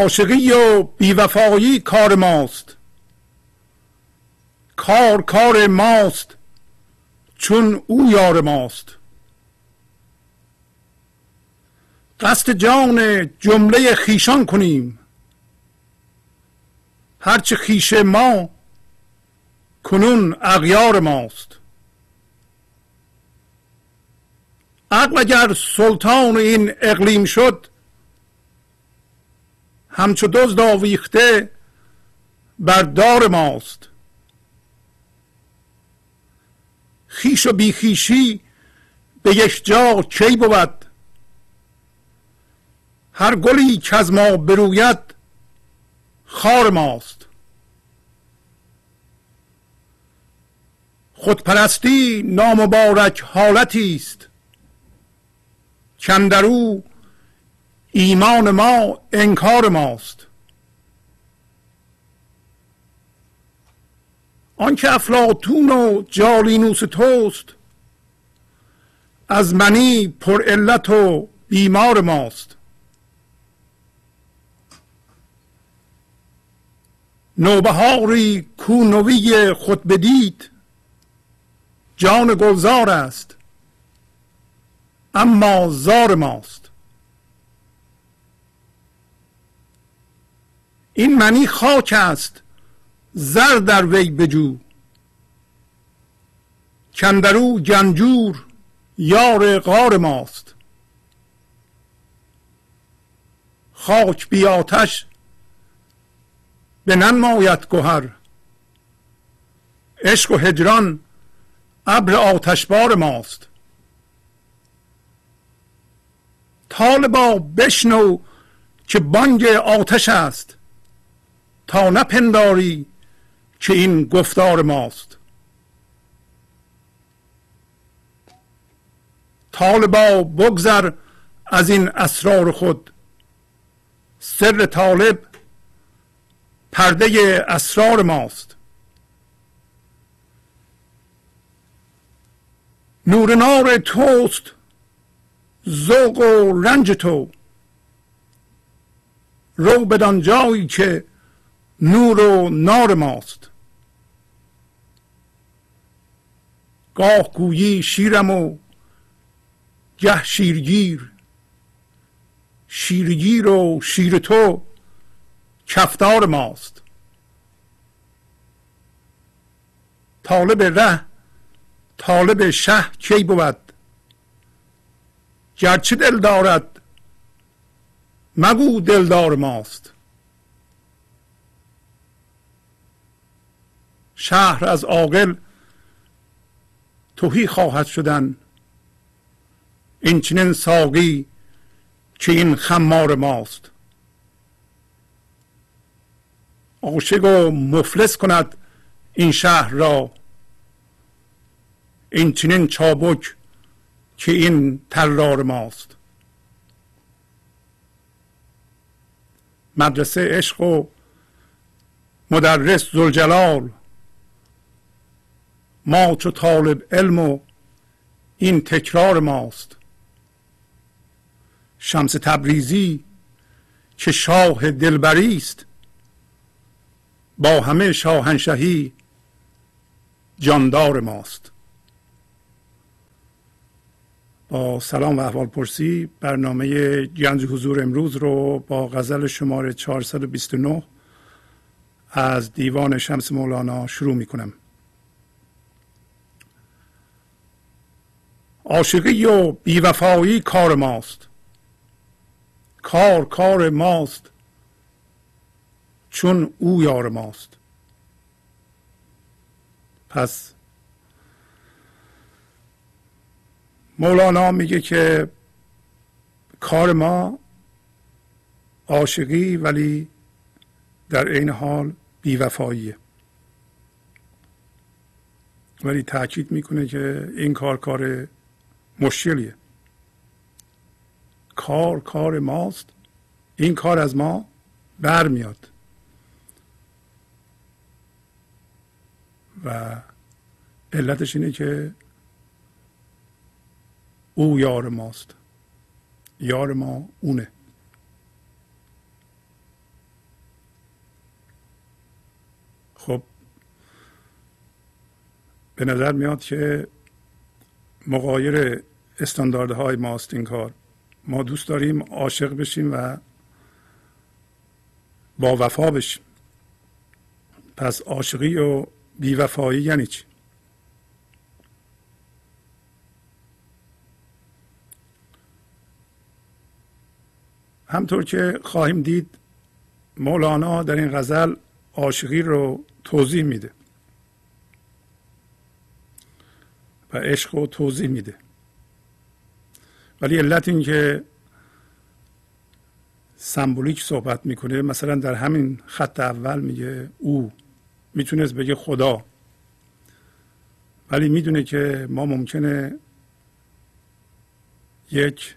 عاشقی و بیوفایی کار ماست. کار کار ماست چون او یار ماست. قصد جان جمله خیشان کنیم. هرچه خیش ما کنون اغیار ماست. عقل اگر سلطان این اقلیم شد همچو دزد آویخته بر دار ماست. خیش و بیخیشی به یک جا کی بود؟ هر گلی که از ما بروید خار ماست. خودپرستی نامبارک حالتی است. کندرو ایمان ما انکار ماست. آنکه افلاطون و جالینوس توست از منی پر علت و بیمار ماست. نوبهاری کو نوی خود بدید جان گلزار است اما زار ماست. این منی خاک است. زر در وی بجو. کندرو گنجور یار غار ماست. خاک بی آتش به ننماید گهر. عشق و هجران ابر آتشبار ماست. طالبا بشنو که بانگ آتش است. تا نپنداری که این گفتار ماست. طالبا بگذر از این اسرار خود. سر طالب پرده اسرار ماست. نور نار توست ذوق و رنج تو. رو بدان جایی که نور و نار ماست گاه گویی شیرم و گه شیرگیر شیرگیر و شیر تو کفتار ماست طالب ره طالب شه کی بود گرچه دل دارد مگو دلدار ماست شهر از عاقل توهی خواهد شدن. این چنین ساقی که این خمار ماست. عاشق و مفلس کند این شهر را. این چنین چابک که این ترار ماست. مدرسه عشق و مدرس زلجلال ما چو طالب علم و این تکرار ماست. شمس تبریزی که شاه دلبری است. با همه شاهنشهی جاندار ماست. با سلام و احوال پرسی برنامه گنج حضور امروز رو با غزل شماره 429 از دیوان شمس مولانا شروع می کنم عاشقی و بیوفایی کار ماست. کار کار ماست. چون او یار ماست. پس مولانا میگه که کار ما عاشقی ولی در عین حال بیوفاییه. ولی تاکید می‌کنه که این کار کار مشکلیه کار کار ماست. این کار از ما برمیاد و علتش اینه که او یار ماست. یار ما اونه. خب به نظر میاد که مقایر استانداردهای ماست این کار. ما دوست داریم عاشق بشیم و با وفا بشیم. پس عاشقی و بیوفایی یعنی چی؟ همطور که خواهیم دید مولانا در این غزل عاشقی رو توضیح میده. و عشق رو توضیح میده. ولی علت این که سمبولیک صحبت می‌کنه مثلا در همین خط اول میگه او می‌تونست بگه خدا. ولی می‌دونه که ما ممکنه یک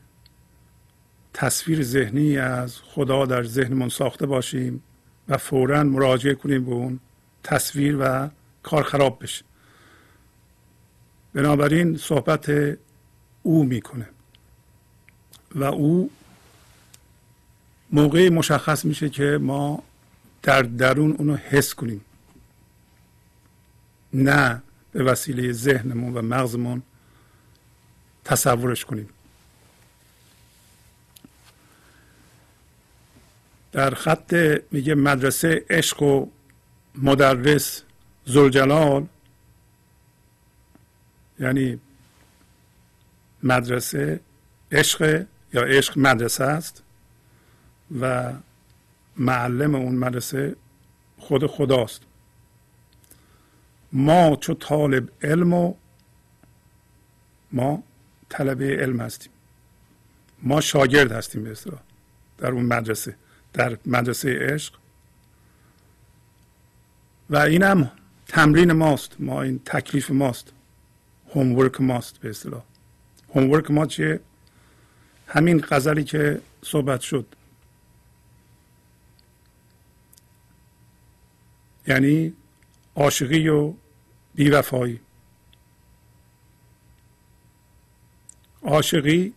تصویر ذهنی از خدا در ذهنمون ساخته باشیم و فورا مراجعه کنیم به اون تصویر و کار خراب بشه. بنابراین صحبت او می‌کنه. و او موقعی مشخص میشه که ما در درون اونو حس کنیم. نه به وسیله ذهنمون و مغزمون تصورش کنیم. در خط میگه مدرسه عشق و مدرس زلجلال یعنی مدرسه عشق یا عشق مدرسه است و معلم اون مدرسه خود خداست. ما چو طالب علم و ما طلبه علم هستیم. ما شاگرد هستیم به در اون مدرسه در مدرسه عشق. و اینم تمرین ماست. ما این تکلیف ماست. هومورک ماست به اصطلاح. هومورک ما چیه؟ همین غزلی که صحبت شد. یعنی عاشقی و بیوفایی. عاشقی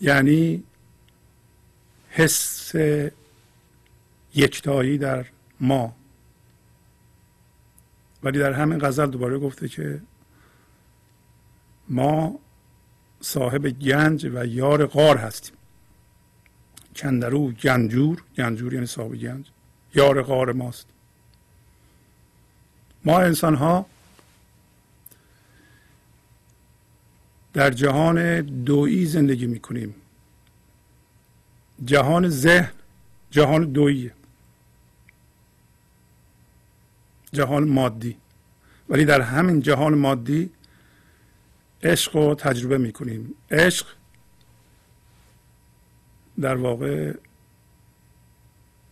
یعنی حس یکتایی در ما. ولی در همین غزل دوباره گفته که ما صاحب گنج و یار غار هستیم. کندرو گنجور گنجور یعنی صاحب گنج یار غار ماست. ما انسان ها در جهان دویی زندگی می کنیم جهان ذهن جهان دوییه. جهان مادی. ولی در همین جهان مادی عشق رو تجربه می‌کنیم. عشق در واقع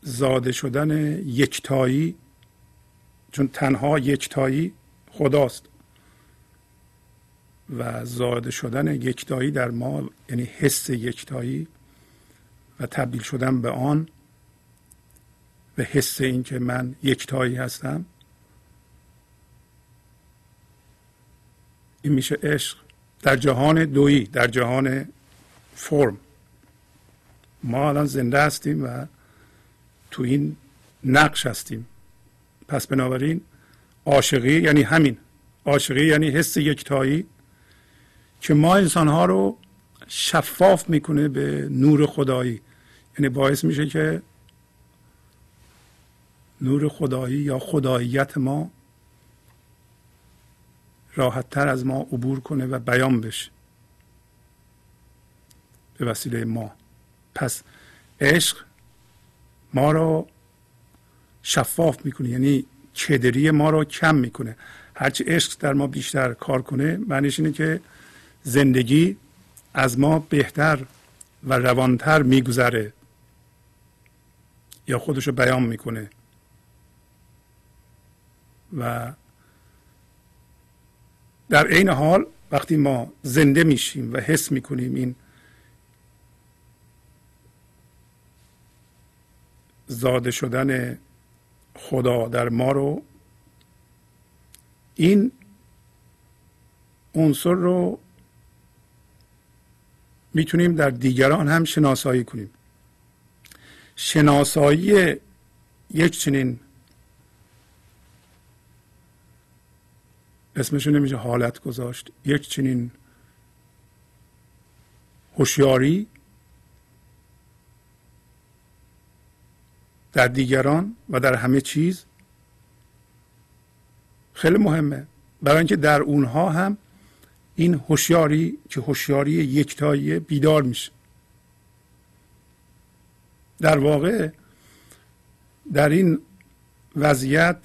زاده شدن یکتایی چون تنها یکتایی خداست. و زاده شدن یکتایی در ما یعنی حس یکتایی و تبدیل شدن به آن به حس اینکه من یکتایی هستم این میشه عشق. در جهان دویی در جهان فرم. ما الان زنده هستیم و تو این نقش هستیم. پس بنابراین عاشقی یعنی همین. عاشقی یعنی حس یکتایی که ما انسان ها رو شفاف می‌کنه به نور خدایی. یعنی باعث میشه که نور خدایی یا خداییت ما راحت تر از ما عبور کنه و بیان بشه. به وسیله ما. پس عشق ما رو شفاف می‌کنه یعنی چدری ما رو کم می‌کنه. هرچی عشق در ما بیشتر کار کنه معنیش اینه که زندگی از ما بهتر و روانتر میگذره. یا خودش رو بیان می‌کنه. و در عین حال وقتی ما زنده میشیم و حس می‌کنیم این زاده شدن خدا در ما رو این عنصر رو می‌تونیم در دیگران هم شناسایی کنیم. شناسایی یک چنین اسمشو نمیشه حالت گذاشت. یک چنین هوشیاری در دیگران و در همه چیز خیلی مهمه. برای اینکه در اونها هم این هوشیاری که هوشیاری یکتایی بیدار میشه. در واقع در این وضعیت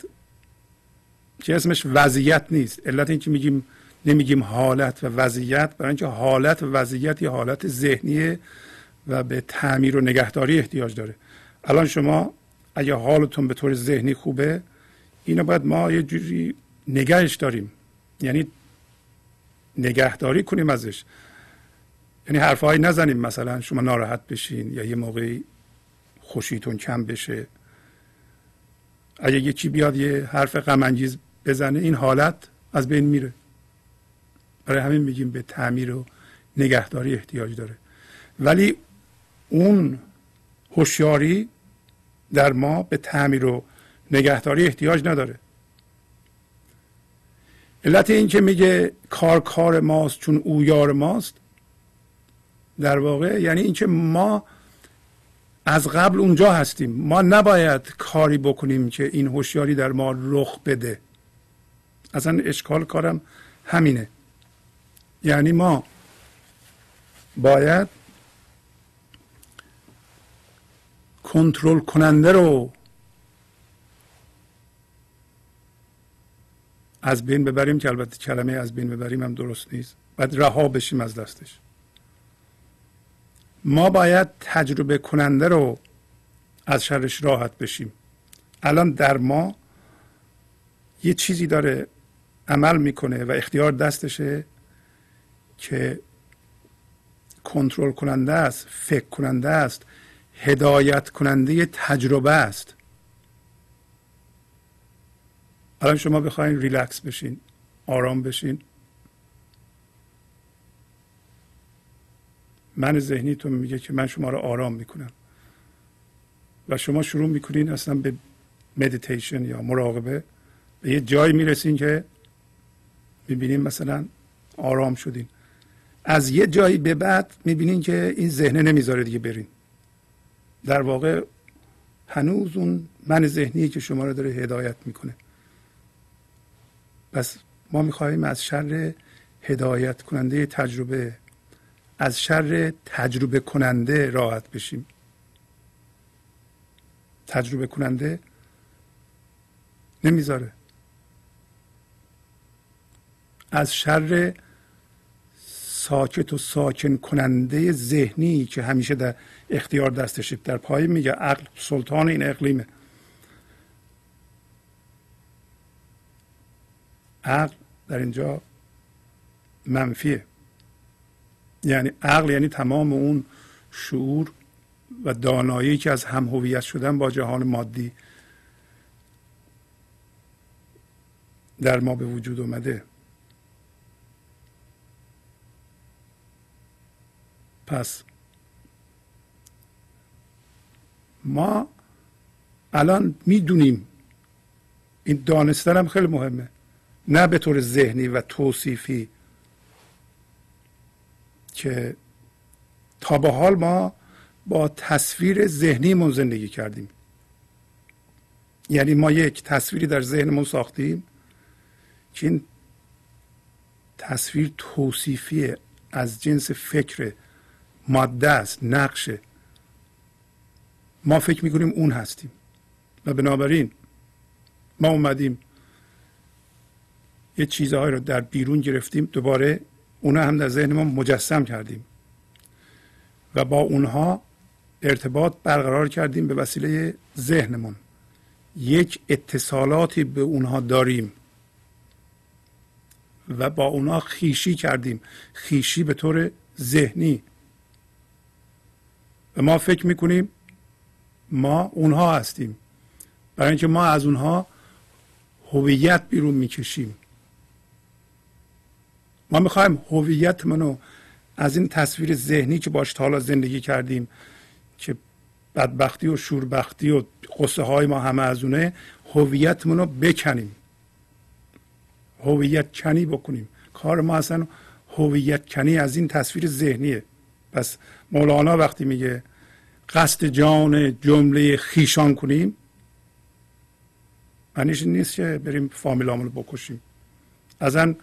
که اسمش وضعیت نیست. علت اینکه میگیم نمیگیم حالت و وضعیت برای اینکه حالت و وضعیت یه حالت ذهنیه و به تعمیر و نگهداری احتیاج داره. الان شما اگه حالتون به طور ذهنی خوبه اینو باید ما یه جوری نگهش داریم. یعنی نگهداری کنیم ازش. یعنی حرفهایی نزنیم. مثلا شما ناراحت بشین یا یه موقعی خوشیتون کم بشه. اگه یه چی بیاد یه حرف غم بزنه این حالت از بین میره. برای همین میگیم به تعمیر و نگهداری احتیاج داره. ولی اون هوشیاری در ما به تعمیر و نگهداری احتیاج نداره. علت این که میگه کار کار ماست چون او یار ماست در واقع یعنی اینکه ما از قبل اونجا هستیم. ما نباید کاری بکنیم که این هوشیاری در ما رخ بده. اصلا اشکال کارم همینه. یعنی ما باید کنترل کننده رو از بین ببریم که البته کلمه از بین ببریم هم درست نیست. باید رها بشیم از دستش. ما باید تجربه کننده رو از شرش راحت بشیم. الان در ما یه چیزی داره عمل می‌کنه و اختیار دستشه که کنترل کننده است فکر کننده است هدایت کننده تجربه است. الان شما بخواین ریلکس بشین آرام بشین. من ذهنیتون میگه که من شما رو آرام می‌کنم. و شما شروع می‌کنین اصلا به مدیتیشن یا مراقبه. به یه جایی می‌رسین که می‌بینین مثلا آرام شدین. از یه جایی به بعد می‌بینین که این ذهنه نمی‌ذاره دیگه برین. در واقع هنوز اون من ذهنی که شما رو داره هدایت می‌کنه. پس ما می‌خواهیم از شر هدایت کننده تجربه از شر تجربه کننده راحت بشیم. تجربه کننده نمی‌ذاره. از شر ساکت و ساکن کننده ذهنی که همیشه در اختیار دستش در پای میگه عقل سلطان این اقلیمه. عقل در اینجا منفیه. یعنی عقل یعنی تمام اون شعور و دانایی که از هم هویت شدن با جهان مادی در ما به وجود اومده. پس ما الان می‌دونیم این دانستن هم خیلی مهمه نه به طور ذهنی و توصیفی که تا به حال ما با تصویر ذهنیمون زندگی کردیم. یعنی ما یک تصویری در ذهنمون ساختیم که این تصویر توصیفی از جنس فکر ماده است نقشه ما فکر می‌کنیم اون هستیم. و بنابراین ما اومدیم یه چیزهایی رو در بیرون گرفتیم دوباره اونها هم در ذهن ما مجسم کردیم. و با اونها ارتباط برقرار کردیم به وسیله ذهنمون. یک اتصالاتی به اونها داریم. و با اونها خیشی کردیم. خیشی به طور ذهنی. ما فکر می‌کنیم ما اونها هستیم. برای اینکه ما از اونها هویت بیرون می‌کشیم. ما می‌خوایم هویت منو از این تصویر ذهنی که باش حالا زندگی کردیم که بدبختی و شوربختی و قصه های ما همه از اونه هویت منو بکنیم. هویت کنی بکنیم. کار ما اصلا هویت کنی از این تصویر ذهنیه. پس مولانا وقتی میگه قصد جان جمله خیشان کنیم معنیش نیست که بریم فامیلامون رو بکشیم. اصلا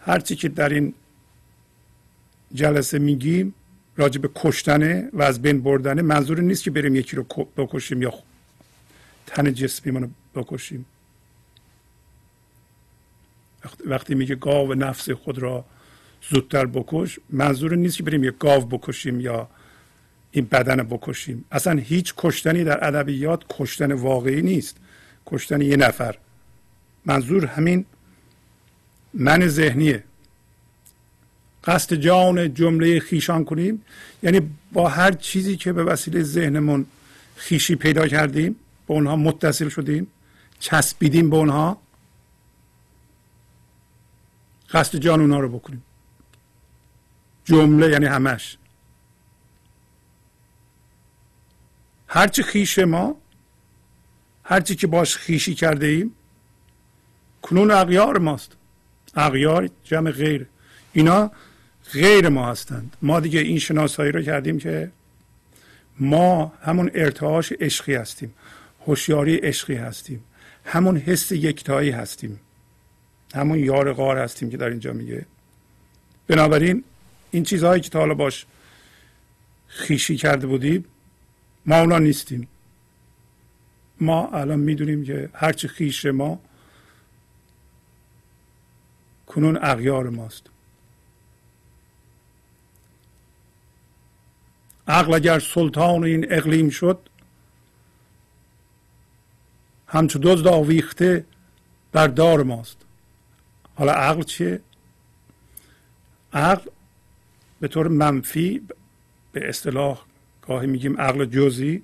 هرچی که در این جلسه میگیم راجع به کشتنه و از بین بردنه منظور نیست که بریم یکی رو بکشیم یا تن جسمی رو بکشیم. وقتی میگه گاو نفس خود را زودتر بکش. منظور نیست که بریم یک گاو بکشیم یا این بدن بکشیم. اصلا هیچ کشتنی در ادبیات کشتن واقعی نیست. کشتن یه نفر. منظور همین من ذهنیه. قصد جان جمله خیشان کنیم. یعنی با هر چیزی که به وسیله ذهنمون خیشی پیدا کردیم به اونها متصل شدیم چسبیدیم به اونها قصد جان اونها رو بکنیم. جمله یعنی همش. هرچی خیش ما هرچی که باش خیشی کرده ایم کنون اغیار ماست. اغیار جمع غیر. اینا غیر ما هستند. ما دیگه این شناسایی رو کردیم که ما همون ارتعاش عشقی هستیم. هوشیاری عشقی هستیم. همون حس یکتایی هستیم. همون یار غار هستیم که در اینجا میگه. بنابراین این چیزهایی که تا حالا باش خیشی کرده بودیم ما اونا نیستیم. ما الان می‌دونیم که هرچی خیش ما کنون اغیار ماست. عقل اگر سلطان این اقلیم شد همچو دزد آویخته بردار ماست. حالا عقل چیه؟ عقل به طور منفی به اصطلاح گاهی میگیم عقل جزئی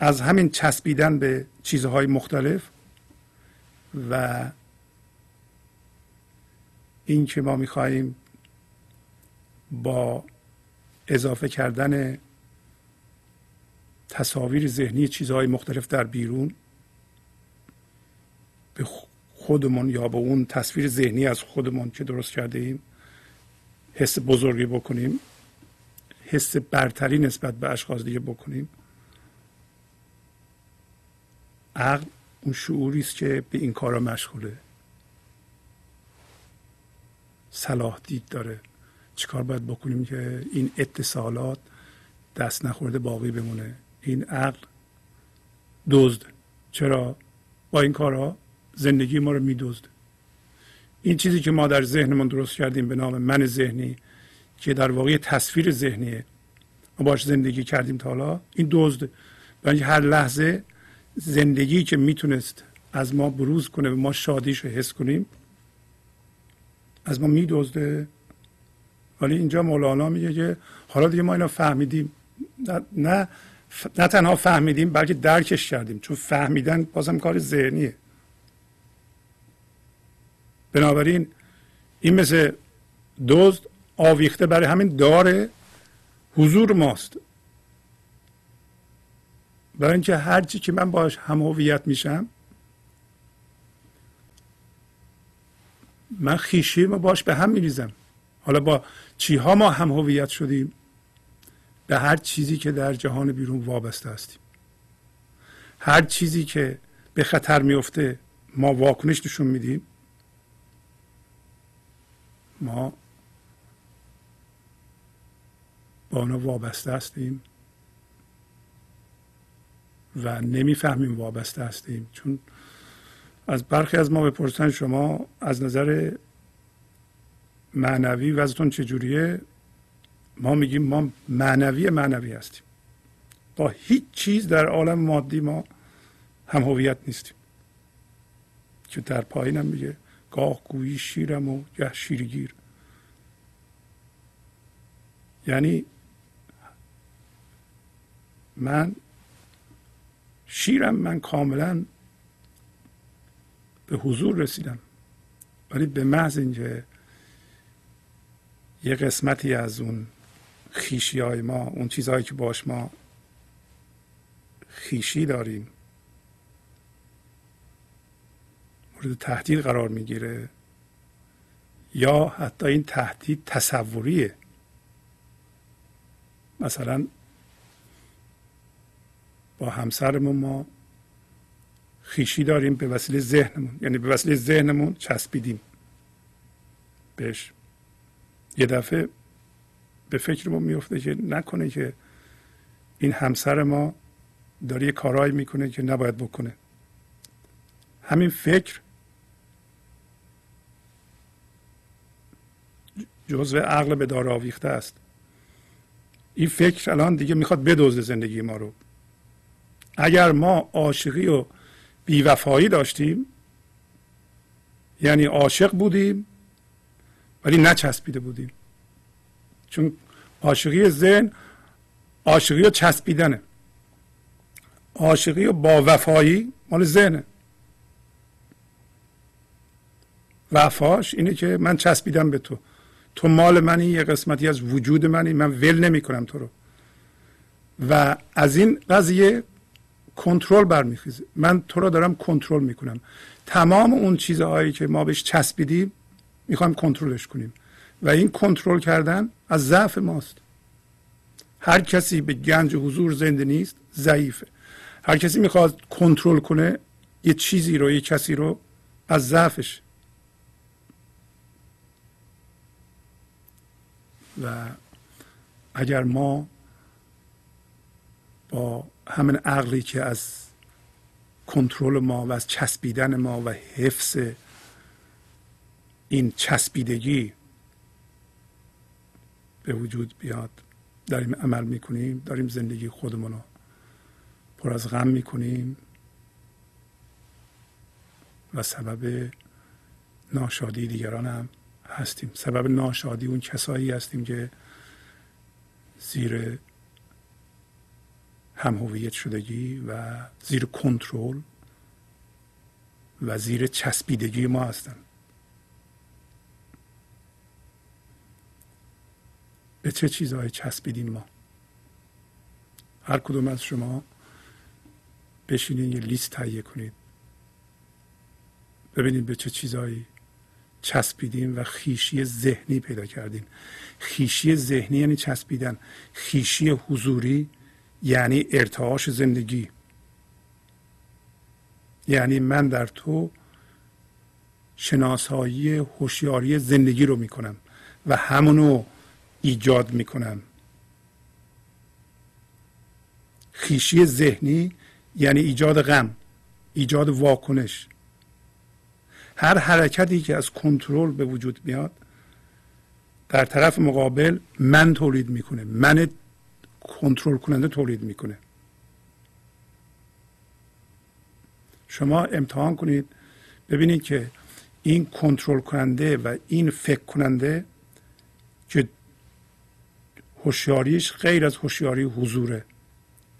از همین چسبیدن به چیزهای مختلف و این که ما می‌خواهیم با اضافه کردن تصاویر ذهنی چیزهای مختلف در بیرون به خودمون یا به اون تصویر ذهنی از خودمون که درست کرده ایم حس بزرگی بکنیم حس برتری نسبت به اشخاص دیگه بکنیم. عقل اون شعوری است که به این کارا مشغوله. صلاح دید داره. چیکار باید بکنیم که این اتصالات دست نخورده باقی بمونه؟ این عقل دزد. چرا؟ با این کارها زندگی ما رو میدزد این چیزی که ما در ذهنمون درست کردیم به نام من ذهنی که در واقع تصویر ذهنیه ما باش زندگی کردیم تا حالا این دزد. برای هر لحظه زندگی که می‌تونست از ما بروز کنه و ما شادیش رو حس کنیم از ما میدزده. ولی اینجا مولانا میگه که حالا دیگه ما اینا فهمیدیم. نه نه تنها فهمیدیم بلکه درکش کردیم. چون فهمیدن بازم کار ذهنیه. بنابراین این مثل دزد آویخته برای همین داره حضور ماست. برای اینکه هرچی که من باش هم هویت میشم من خیشی ما باش به هم میریزم. حالا با چیها ما هم هویت شدیم؟ به هر چیزی که در جهان بیرون وابسته هستیم. هر چیزی که به خطر میفته ما واکنش نشون میدیم. ما با آنها وابسته هستیم و نمی‌فهمیم وابسته هستیم. چون از برخی از ما بپرسن شما از نظر معنوی وضعتون چجوریه؟ ما میگیم ما معنوی معنوی هستیم. با هیچ چیز در عالم مادی ما هم هویت نیستیم. که در پایینم میگه. گاه گویی شیرم و گه شیرگیر یعنی من شیرم من کاملا به حضور رسیدم. ولی به محض اینکه یه قسمتی از اون خیشی های ما اون چیزهایی که باش ما خیشی داریم مورد تهدید قرار می‌گیره یا حتی این تهدید تصوریه. مثلا با همسرمون ما خیشی داریم به وسیله ذهنمون یعنی به وسیله ذهنمون چسبیدیم. بهش یه دفعه به فکرمون میفته که نکنه که این همسر ما داره یه کارهایی می‌کنه که نباید بکنه. همین فکر جزء عقل به دار آویخته است. این فکر الان دیگه می‌خواد بدوزه زندگی ما رو. اگر ما عاشقی و بیوفایی داشتیم یعنی عاشق بودیم ولی نچسبیده بودیم. چون عاشقی ذهن عاشقی و چسبیدنه. عاشقی و با وفایی مال ذهنه. وفاش اینه که من چسبیدم به تو. تو مال منی یه قسمتی از وجود منی من ول نمی کنم تو رو. و از این قضیه کنترل برمیخیزه. من تو رو دارم کنترل می‌کنم. تمام اون چیزهایی که ما بهش چسبیدیم می‌خوایم کنترلش کنیم. و این کنترل کردن از ضعف ماست. هر کسی به گنج حضور زنده نیست ضعیفه. هر کسی می‌خواد کنترل کنه یه چیزی رو یه کسی رو از ضعفش و اگر ما با همین عقلی که از کنترل ما و از چسبیدن ما و حفظ این چسبیدگی به وجود بیاد داریم عمل می‌کنیم داریم زندگی خودمون رو پر از غم می‌کنیم و سبب ناشادی دیگران هم هستیم. سبب ناشادی اون کسایی هستیم که زیر هم هویت شدگی و زیر کنترل و زیر چسبیدگی ما هستن. به چه چیزهایی چسبیدیم ما؟ هر کدوم از شما بشینید یه لیست تهیه کنید. ببینید به چه چیزهایی چسبیدیم و خیشی ذهنی پیدا کردیم. خیشی ذهنی یعنی چسبیدن. خیشی حضوری یعنی ارتعاش زندگی. یعنی من در تو شناسایی هوشیاری زندگی رو می‌کنم و همونو ایجاد می‌کنم. خیشی ذهنی یعنی ایجاد غم ایجاد واکنش. هر حرکتی که از کنترل به وجود میاد در طرف مقابل من تولید می‌کنه من کنترل کننده تولید می‌کنه. شما امتحان کنید ببینید که این کنترل کننده و این فکر کننده که هوشیاریش غیر از هوشیاری حضوره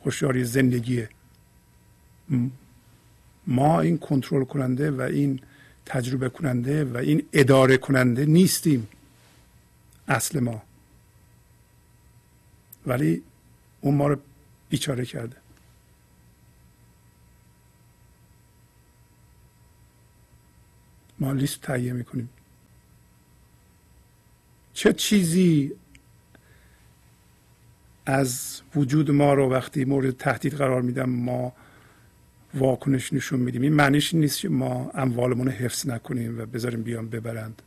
هوشیاری زندگیه. ما این کنترل کننده و این تجربه کننده و این اداره کننده نیستیم. اصل ما. ولی اون ما رو بیچاره کرده. ما لیست تهیه می‌کنیم. چه چیزی از وجود ما رو وقتی مورد تهدید قرار میدم ما واکنش نشون میدیم. این معنیش نیست که ما اموالمون رو حفظ نکنیم و بذاریم بیان ببرند.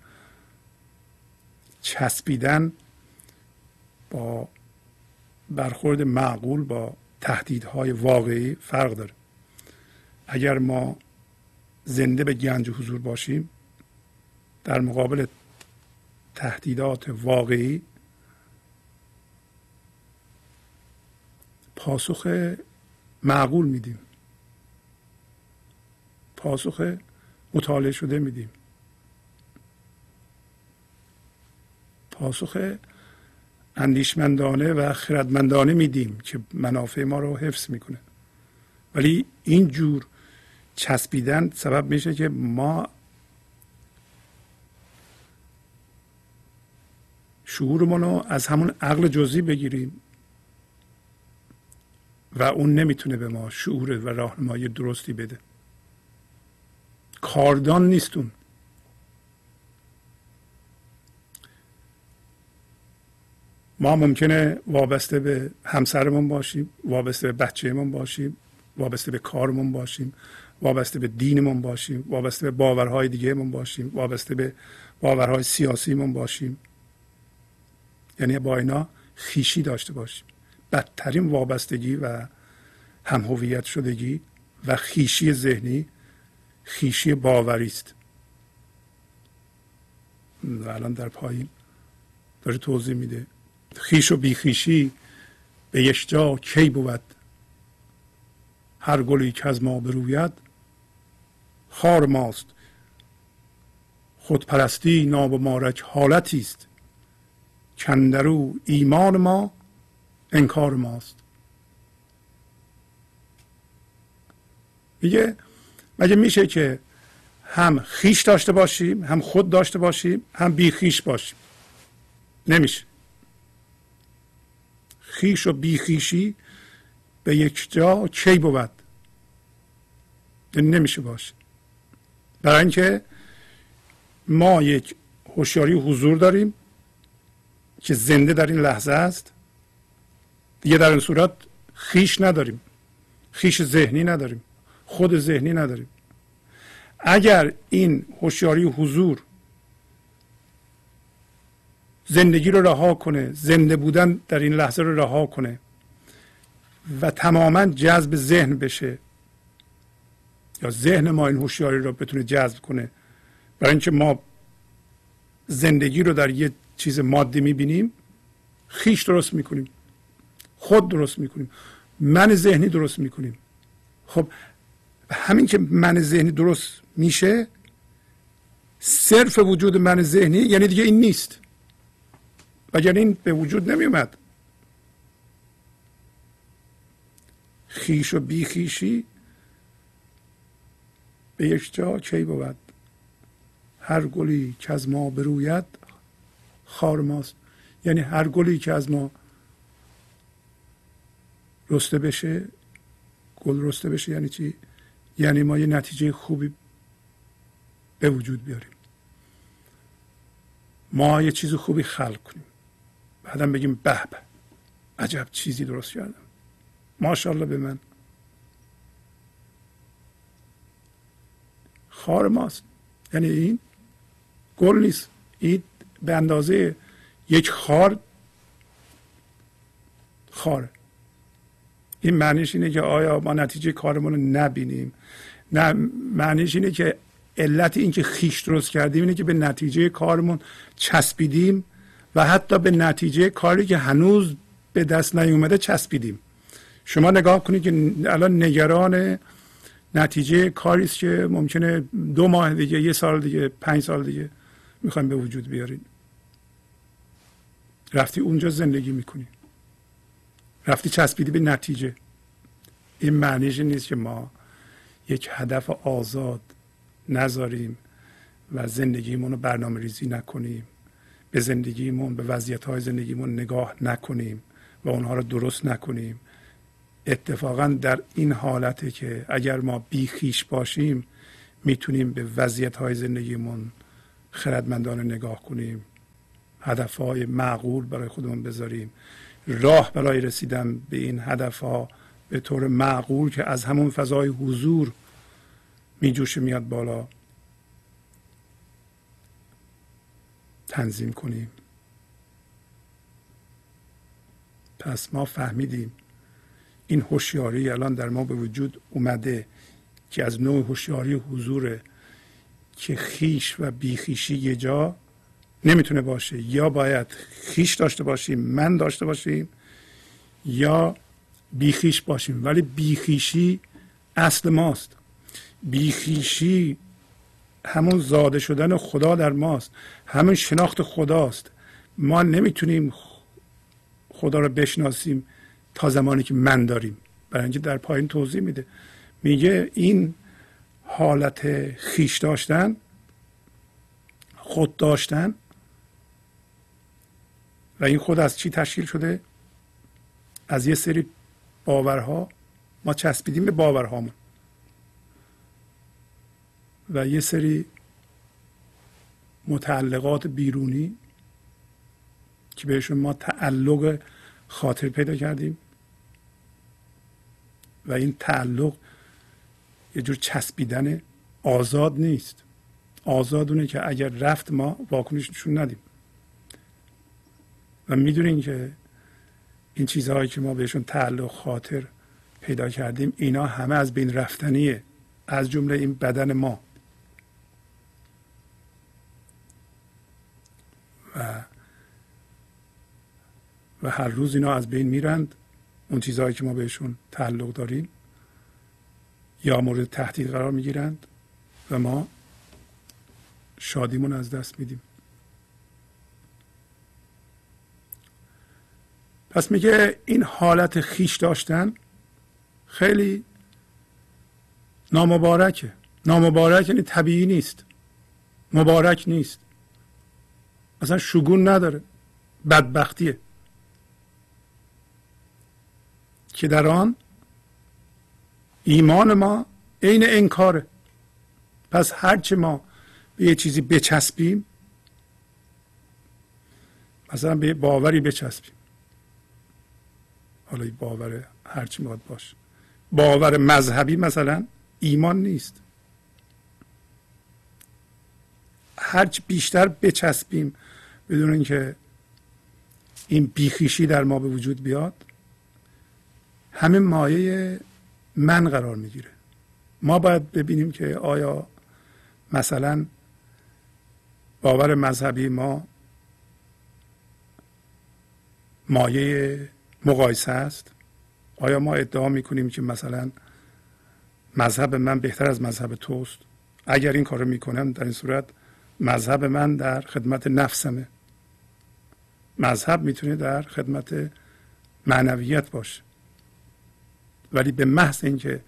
چسبیدن با برخورد معقول با تهدیدهای واقعی فرق داره. اگر ما زنده به گنج حضور باشیم در مقابل تهدیدات واقعی پاسخ معقول میدیم. پاسخ مطالعه شده میدیم. پاسخ اندیشمندانه و خردمندانه میدیم که منافع ما رو حفظ می‌کنه. ولی این جور چسبیدن سبب میشه که ما شعورمون رو از همون عقل جزئی بگیریم و اون نمی‌تونه به ما شعور و راهنمایی درستی بده. کاردان نیستون ما ممکنه وابسته به همسرمون باشیم وابسته به بچهمون باشیم وابسته به کارمون باشیم وابسته به دینمون باشیم وابسته به باورهای دیگهمون باشیم وابسته به باورهای سیاسیمون باشیم. یعنی با اینا خیشی داشته باشیم. بدترین وابستگی و هم شدگی و خیشی ذهنی خیشی باوری است. و الان در پایین داره توضیح میده. خیش و بیخیشی به یک جا کی بود؟ هر گلی که از ما بروید خار ماست. خودپرستی ناب و مارک حالتی است. کندرو ایمان ما انکار ماست. میگه مگه میشه که هم خیش داشته باشیم هم خود داشته باشیم هم بی خیش باشیم؟ نمیشه. خیش و بیخیشی به یک جا کی بود؟ نمیشه باشه. برای اینکه ما یک هوشیاری حضور داریم که زنده در این لحظه است. دیگه در این صورت خیش نداریم. خیش ذهنی نداریم. خود ذهنی نداریم. اگر این هوشیاری حضور زندگی رو رها کنه زنده بودن در این لحظه رو رها کنه و تماما جذب ذهن بشه یا ذهن ما این هوشیاری رو بتونه جذب کنه برای اینکه ما زندگی رو در یه چیز مادی می‌بینیم خیش درست می‌کنیم خود درست می‌کنیم من ذهنی درست می‌کنیم. خب همین که من ذهنی درست میشه صرف وجود من ذهنی یعنی دیگه این نیست. وگر این به وجود نمیومد خیش و بیخیشی به یک جا کی بود؟ هر گلی که از ما بروید خار ماست. یعنی هر گلی که از ما رسته بشه گل رسته بشه یعنی چی؟ یعنی ما یه نتیجه خوبی به وجود بیاریم. ما یه چیز خوبی خلق کنیم. بعدم بگیم به به. عجب چیزی درست کردم. ماشاءالله به من. خار ماست. یعنی این گل نیست. این به اندازه یک خار خاره. این معنیش اینه که آیا ما نتیجه کارمون رو نبینیم؟ نه معنیش اینه که علت اینکه خیش درست کردیم اینه که به نتیجه کارمون چسبیدیم و حتی به نتیجه کاری که هنوز به دست نیومده چسبیدیم. شما نگاه کنید که الان نگران نتیجه کاری است که ممکنه دو ماه دیگه یه سال دیگه پنج سال دیگه می‌خوایم به وجود بیارید رفتی اونجا زندگی می‌کنی. رفتی چسبیدی به نتیجه. این معنیش نیست که ما یک هدف آزاد نذاریم و زندگیمون رو برنامه ریزی نکنیم. به زندگیمون به وضعیت های زندگیمون نگاه نکنیم و اونها رو درست نکنیم. اتفاقا در این حالته که اگر ما بیخیش باشیم می‌تونیم به وضعیت های زندگیمون خردمندانه نگاه کنیم. هدف های معقول برای خودمون بذاریم. راه برای رسیدن به این هدف ها به طور معقول که از همون فضای حضور میجوشه میاد بالا. تنظیم کنیم. پس ما فهمیدیم این هوشیاری الان در ما به وجود اومده که از نوع هوشیاری حضوره که خیش و بیخیشی یه جا نمی‌تونه باشه. یا باید خیش داشته باشیم من داشته باشیم یا بیخیش باشیم. ولی بیخیشی اصل ماست. بیخیشی همون زاده شدن خدا در ماست. همون شناخت خداست. ما نمی‌تونیم خدا رو بشناسیم تا زمانی که من داریم. برای اینکه در پایین توضیح میده. میگه این حالت خیش داشتن خود داشتن و این خود از چی تشکیل شده؟ از یه سری باورها ما چسبیدیم به باورهامون. و یه سری متعلقات بیرونی که بهشون ما تعلق خاطر پیدا کردیم و این تعلق یه جور چسبیدن آزاد نیست. آزاد اونه که اگر رفت ما واکنش نشون ندیم. و می‌دونین که این چیزهایی که ما بهشون تعلق خاطر پیدا کردیم اینا همه از بین رفتنیه. از جمله این بدن ما. و و هر روز اینا از بین میرند. اون چیزهایی که ما بهشون تعلق داریم یا مورد تهدید قرار می‌گیرند و ما شادیمون از دست میدیم. پس میگه این حالت خیش داشتن خیلی نامبارکه. نامبارک یعنی طبیعی نیست. مبارک نیست. اصلا شگون نداره. بدبختیه. که در آن ایمان ما عین انکاره. پس هرچه ما به یه چیزی بچسبیم مثلا به باوری بچسبیم. حالا باور هرچی می‌خواد باشه باور مذهبی مثلا ایمان نیست. هرچی بیشتر بچسبیم بدون اینکه این بیخیشی در ما به وجود بیاد همه مایه من قرار می‌گیره. ما باید ببینیم که آیا مثلا باور مذهبی ما مایه مقایسه است؟ آیا ما ادعا می‌کنیم که مثلا مذهب من بهتر از مذهب توست؟ اگر این کارو می‌کنم در این صورت مذهب من در خدمت نفسمه. مذهب می‌تونه در خدمت معنویت باشه. ولی به محض اینکه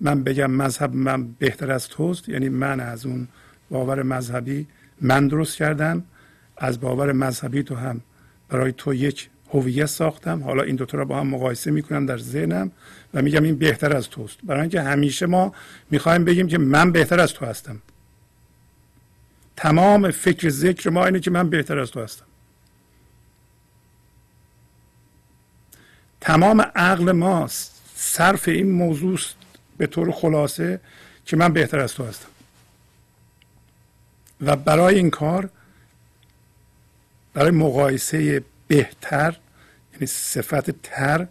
من بگم مذهب من بهتر از توست یعنی من از اون باور مذهبی من درست کردم از باور مذهبی تو هم برای تو یک هویت ساختم. حالا این دوتا رو با هم مقایسه می‌کنم در ذهنم و میگم این بهتر از توست. برای اینکه همیشه ما می‌خوایم بگیم که من بهتر از تو هستم. تمام فکر ذکر ما اینه که من بهتر از تو هستم. تمام عقل ما صرف این موضوع به طور خلاصه که من بهتر از تو هستم. و برای این کار برای مقایسه بهتر یعنی صفت تر.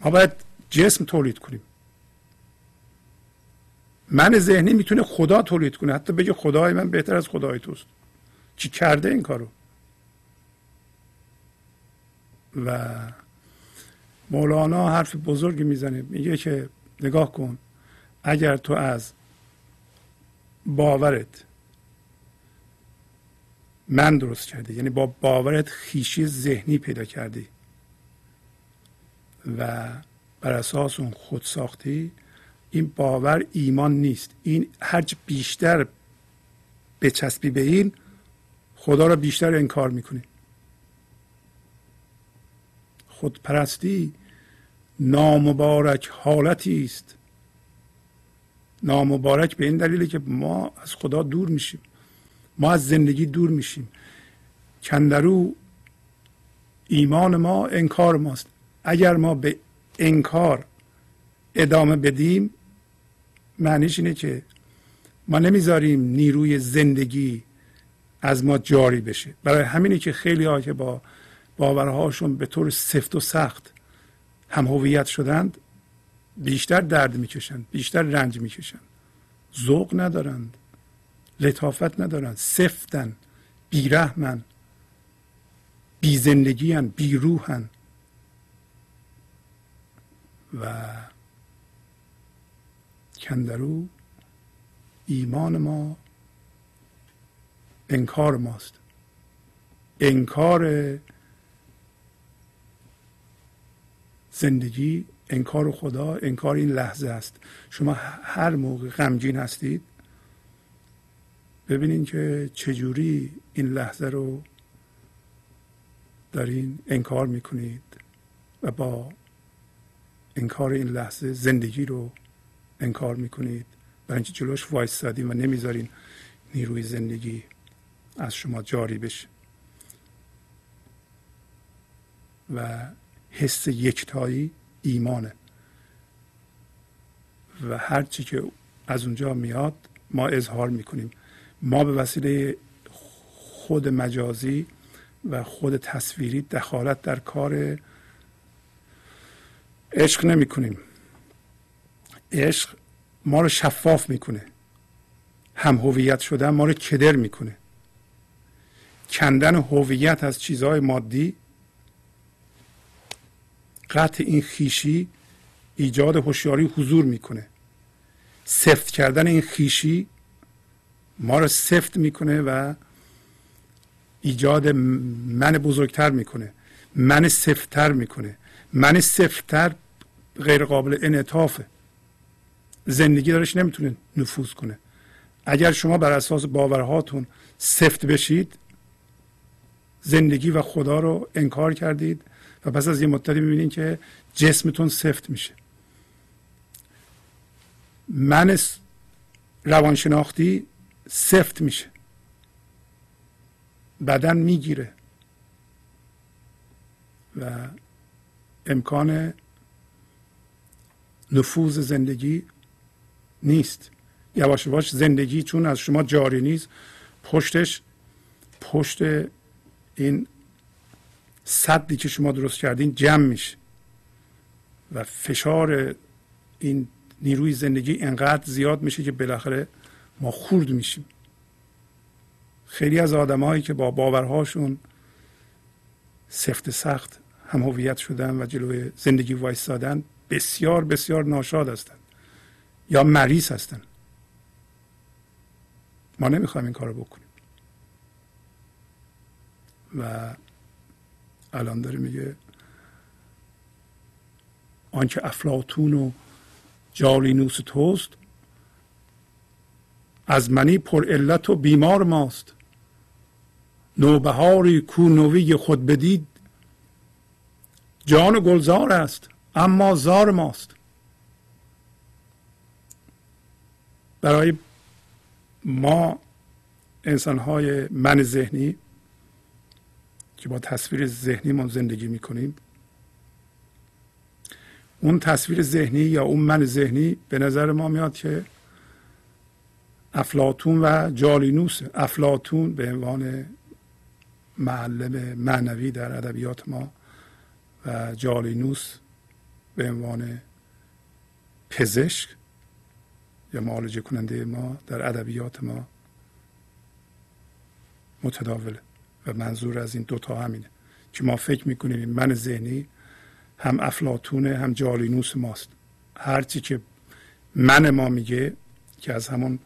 ما باید جسم تولید کنیم. من ذهنی می‌تونه خدا تولید کنه. حتی بگه خدای من بهتر از خدای توست. چی کرده این کارو؟ و مولانا حرف بزرگی می‌زنه. میگه که نگاه کن. اگر تو از باورت من درست کردی. یعنی با باورت خیشی ذهنی پیدا کردی. و بر اساس اون خود ساختی این باور ایمان نیست. این هرچه بیشتر بچسبی به این خدا را بیشتر انکار می‌کنی. خودپرستی نامبارک حالتی است. نامبارک به این دلیله که ما از خدا دور میشیم. ما از زندگی دور میشیم. کندرو ایمان ما انکار ماست. اگر ما به انکار ادامه بدیم معنیش اینه که ما نمی‌ذاریم نیروی زندگی از ما جاری بشه. برای همینه که خیلی ها که با باورهاشون به طور سفت و سخت هم هویت شدند بیشتر درد می‌کشند بیشتر رنج می‌کشند. ذوق ندارند. لطافت ندارند سفتن بیرحمن بی زندگی بی روحن و کندرو ایمان ما انکار ماست. انکار زندگی انکار خدا انکار این لحظه است. شما هر موقع غمگین هستید ببینید که چجوری این لحظه رو دارین انکار می‌کنید و با انکار این لحظه زندگی رو انکار می‌کنید. برای اینکه جلوش وایستادیم و نمی‌ذارین نیروی زندگی از شما جاری بشه. و حس یکتایی ایمانه. و هر چی که از اونجا میاد ما اظهار می‌کنیم. ما به وسیله خود مجازی و خود تصویری دخالت در کار عشق نمی کنیم عشق ما رو شفاف می‌کنه. هم هویت شدن ما رو کدر می‌کنه. کندن هویت از چیزهای مادی قطع این خیشی ایجاد هوشیاری حضور می‌کنه. سفت کردن این خیشی ما رو سفت می‌کنه و ایجاد من بزرگتر می‌کنه من سفتتر می‌کنه من سفتتر غیر قابل انعطافه زندگی دارش نمی‌تونه نفوذ کنه. اگر شما بر اساس باورهاتون سفت بشید زندگی و خدا رو انکار کردید و پس از یه مدتی می‌بینید که جسمتون سفت میشه. من روانشناختی سفت میشه. بدن می‌گیره. و امکان نفوذ زندگی نیست. یواش یواش زندگی چون از شما جاری نیست پشتش پشت این صدی که شما درست کردین جمع میشه. و فشار این نیروی زندگی انقدر زیاد میشه که بالاخره ما خورد میشیم. خیلی از آدمایی که با باورهاشون سفت سخت هم هویت شدن و جلوی زندگی وایستادن بسیار بسیار ناشاد هستند یا مریض هستند ما نمی‌خوایم این کارو بکنیم. و الان داره میگه آنکه افلاتون و جالینوس توست از منی پر علت و بیمار ماست. نوبهاری کو نوی خود بدید. جان گلزار است اما زار ماست. برای ما انسان های من ذهنی که با تصویر ذهنی ما زندگی می‌کنیم اون تصویر ذهنی یا اون من ذهنی به نظر ما میاد که افلاتون و جالینوس. افلاتون به عنوان معلم معنوی در ادبیات ما و جالینوس به عنوان پزشک یا معالجه کننده ما در ادبیات ما متداوله و منظور از این دوتا همینه که ما فکر می‌کنیم من ذهنی هم افلاتونه هم جالینوس ماست. هرچی که من ما میگه که از همون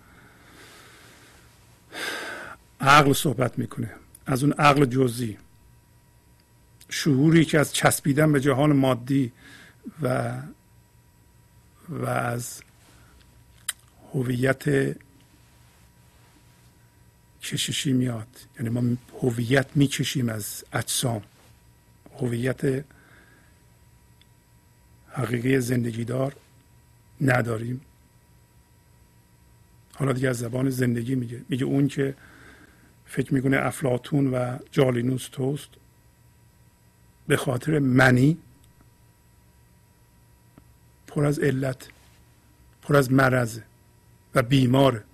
عقل صحبت می‌کنه. از اون عقل جزئی. شعوری که از چسبیدن به جهان مادی و و از هویت کششی میاد. یعنی ما هویت می‌کشیم از اجسام. هویت حقیقی زندگی دار نداریم. حالا دیگه از زبان زندگی میگه. میگه اون که فکر می‌کنه افلاتون و جالینوس توست به خاطر منی پر از علت پر از مرض و بیماره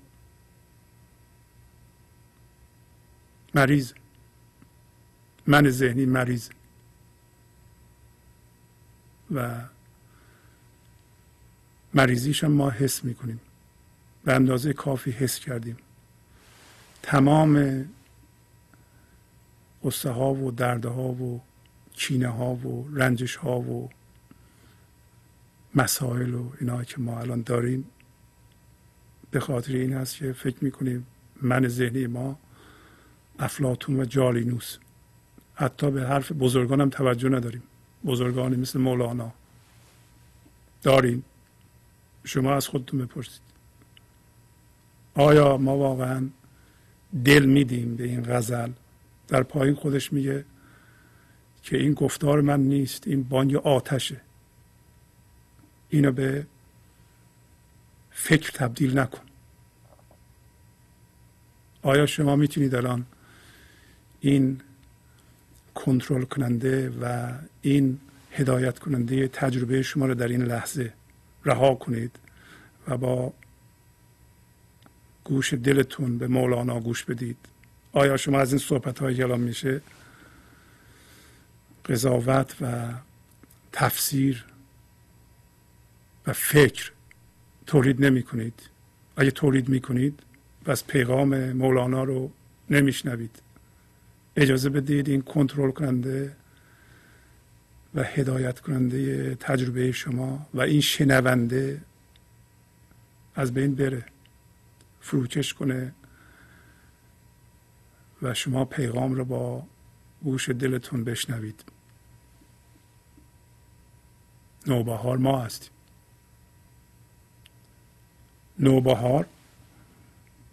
مریض. من ذهنی مریض. و مریضیش هم ما حس می‌کنیم. به اندازه کافی حس کردیم. تمام قصه ها و درده ها و کینه ها و رنجش ها و مسائل و اینا که ما الان داریم به خاطر این هست که فکر می‌کنیم من ذهنی ما افلاتون و جالینوس. حتی به حرف بزرگان هم توجه نداریم. بزرگانی مثل مولانا. داریم شما از خودتون بپرسید. آیا ما واقعا دل میدیم به این غزل؟ در پایین خودش میگه که این گفتار من نیست این بانگ آتشه. اینو به فکر تبدیل نکن. آیا شما می‌تونید الان این کنترل کننده و این هدایت کننده تجربه شما رو در این لحظه رها کنید و با گوش دلتون به مولانا گوش بدید. آیا شما از این صحبت های کلام میشه؟ قضاوت و تفسیر و فکر تولید نمی کنید اگه تولید می کنید پس پیغام مولانا رو نمیشنوید. اجازه بدید این کنترل کننده و هدایت کننده تجربه شما و این شنونده از بین بره. فروکش کنه و شما پیغام رو با گوش دلتون بشنوید. نوبهار ما هستیم. نوبهار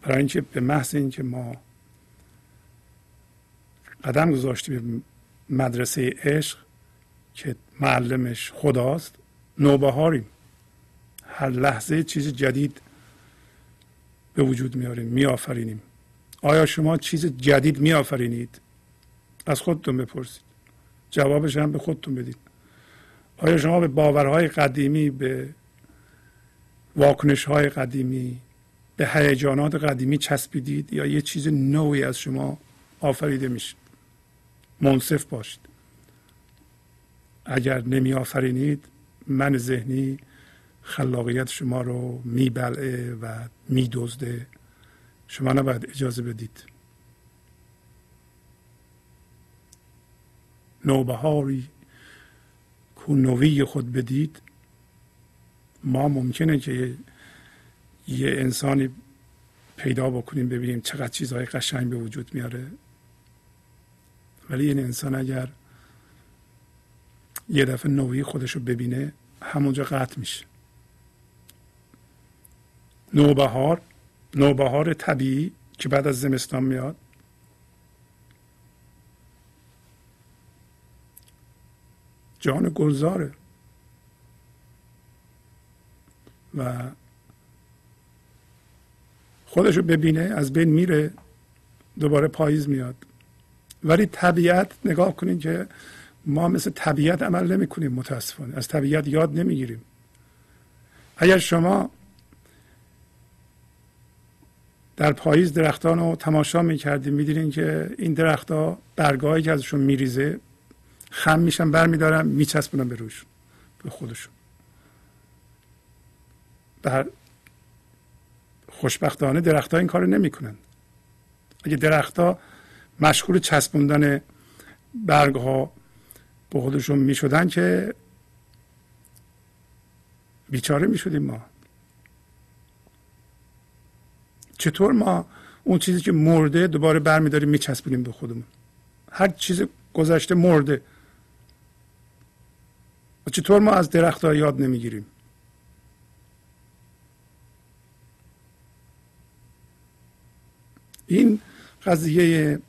برای اینکه به محض اینکه ما قدم گذاشتیم به مدرسه عشق که معلمش خداست نوبهاریم. هر لحظه چیز جدید به وجود میاریم میآفرینیم. آیا شما چیز جدید میآفرینید؟ از خودتون بپرسید. جوابش هم به خودتون بدید. آیا شما به باورهای قدیمی به واکنش های قدیمی به هیجانات قدیمی چسبیدید یا یه چیز نوعی از شما آفریده میشه منصف باشید. اگر نمی آفرینید من ذهنی خلاقیت شما رو میبلعه و میدزده. شما نباید اجازه بدید. نوبهاری کو نوی خود بدید. ما ممکنه که یه انسانی پیدا بکنیم ببینیم چقدر چیزهای قشنگ به وجود میاره. ولی این انسان اگر یه دفعه نوعی خودش رو ببینه همونجا قطع میشه. نوبهار نوبهار طبیعی که بعد از زمستان میاد. جان گلزاره. و خودشو ببینه از بین میره دوباره پاییز میاد. ولی طبیعت نگاه کنید که ما مثل طبیعت عمل نمی کنیم متاسفانه. از طبیعت یاد نمی‌گیریم. اگر شما در پاییز درختان رو تماشا می‌کردیم. می‌دیدین که این درختها برگاهی که ازشون میریزه خم میشن برمیدارن میچسبونن به روش به خودشون. در خوشبختانه درختها این کار نمی‌کنن. اگه درختها مشغول چسبوندن برگ ها به خودشون می‌شدن که بیچاره می‌شدیم ما. چطور ما اون چیزی که مرده دوباره برمیداریم میچسبونیم به خودمون؟ هر چیز گذشته مرده. و چطور ما از درخت ها یاد نمی‌گیریم؟ این قضیه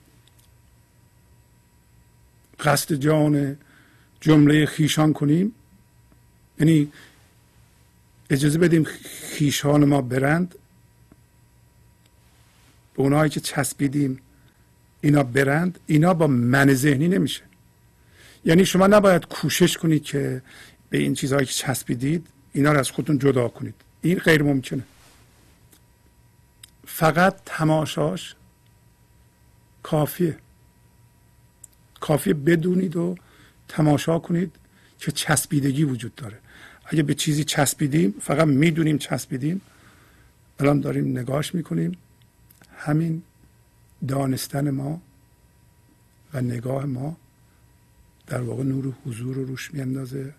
قصد جان جمله خیشان کنیم؟ یعنی اجازه بدیم خیشان ما برند؟ به اونایی که چسبیدیم اینا برند اینا با من ذهنی نمیشه. یعنی شما نباید کوشش کنید که به این چیزهایی که چسبیدید اینا رو از خودتون جدا کنید. این غیر ممکنه. فقط تماشاش کافیه. کافیه بدونید و تماشا کنید که چسبیدگی وجود داره. اگه به چیزی چسبیدیم فقط می‌دونیم چسبیدیم الان داریم نگاش می‌کنیم. همین دانستن ما و نگاه ما در واقع نور حضور رو روش میاندازه.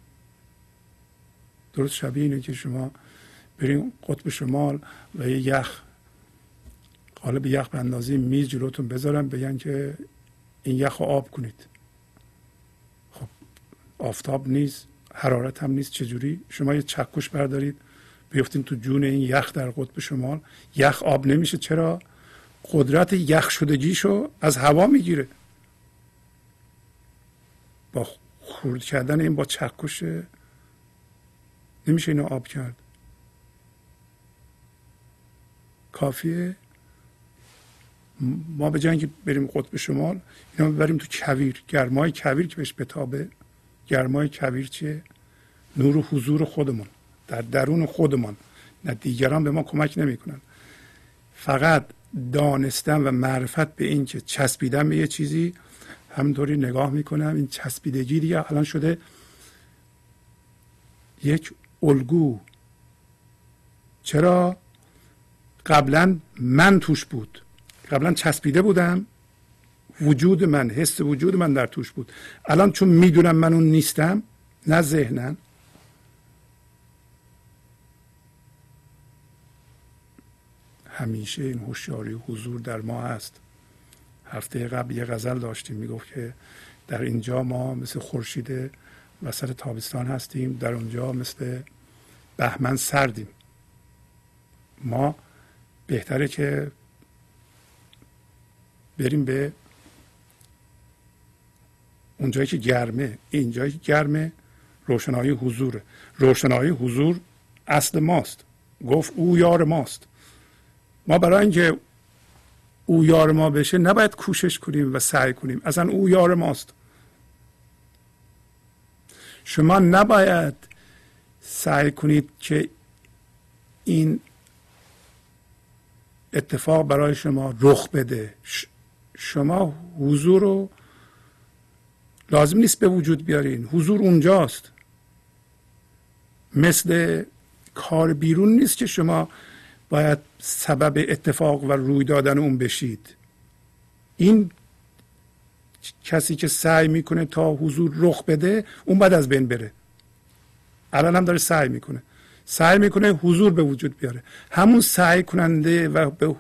درست شبیه اینه که شما بریم قطب شمال و یه یخ قالب یخ به اندازه میز جلوتون بذارن بگن که این یخ رو آب کنید. خب آفتاب نیست حرارت هم نیست چجوری؟ شما یه چکش بردارید بیفتین تو جون این یخ در قطب شمال. یخ آب نمیشه چرا؟ قدرت یخ شدگیشو از هوا می‌گیره. با خورد کردن این با چکش نمیشه اینو آب کرد. کافیه. ما به جنگ بریم قطب شمال اینا بریم تو کویر. گرمای کویر که بهش بتابه. گرمای کویر چیه؟ نور و حضور خودمون. در درون خودمان. نه دیگران به ما کمک نمی‌کنن. فقط دانستن و معرفت به این که چسبیدن به یه چیزی همینطوری نگاه می‌کنم این چسبیدگی دیگه الان شده یک الگو. چرا؟ قبلا من توش بود. قبلا چسبیده بودم. وجود من حس وجود من در توش بود. الان چون می‌دونم من اون نیستم نه ذهنن همیشه این هوشیاری حضور در ما هست. هفته قبل یه غزل داشتیم می‌گفت که در اینجا ما مثل خورشید وسط تابستان هستیم در اونجا مثل بهمن سردیم. ما بهتره که بریم به اونجایی که گرمه. اینجایی که گرمه روشنایی حضور. روشنایی حضور اصل ماست. گفت او یار ماست. ما برای اینکه او یار ما بشه نباید کوشش کنیم و سعی کنیم. اصلا او یار ماست. شما نباید سعی کنید که این اتفاق برای شما رخ بده. شما حضور رو لازم نیست به وجود بیارین. حضور اونجاست. مثل کار بیرون نیست که شما باید سبب اتفاق و روی دادن اون بشید. این کسی که سعی می‌کنه تا حضور رخ بده اون بعد از بین بره. الان هم داره سعی می‌کنه. سعی می‌کنه حضور به وجود بیاره. همون سعی کننده و به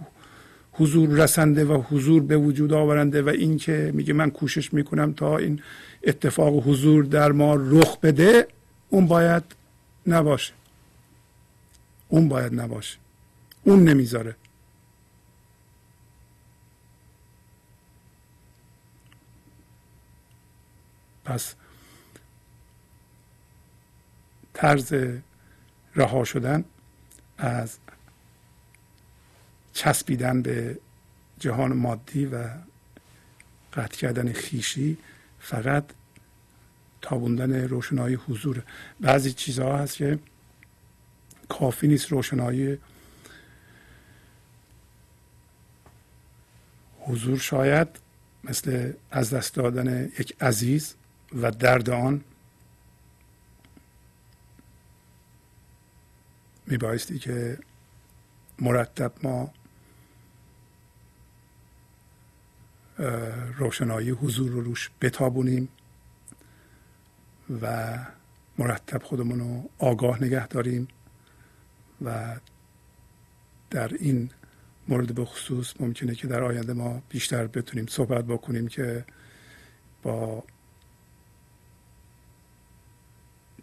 حضور رسنده و حضور به وجود آورنده و این که میگه من کوشش می‌کنم تا این اتفاق حضور در ما رخ بده اون باید نباشه. اون باید نباشه. اون نمی‌ذاره. پس طرز رها شدن از چسبیدن به جهان مادی و قطع کردن خیشی فقط تابوندن روشنایی حضور. بعضی چیزها هست که کافی نیست روشنایی حضور شاید مثل از دست دادن یک عزیز و درد آن میبایستی که مرتب ما روشنایی حضور رو روش بتابونیم و مرتب خودمون رو آگاه نگه داریم و در این مورد به خصوص ممکنه که در آینده ما بیشتر بتونیم صحبت بکنیم که با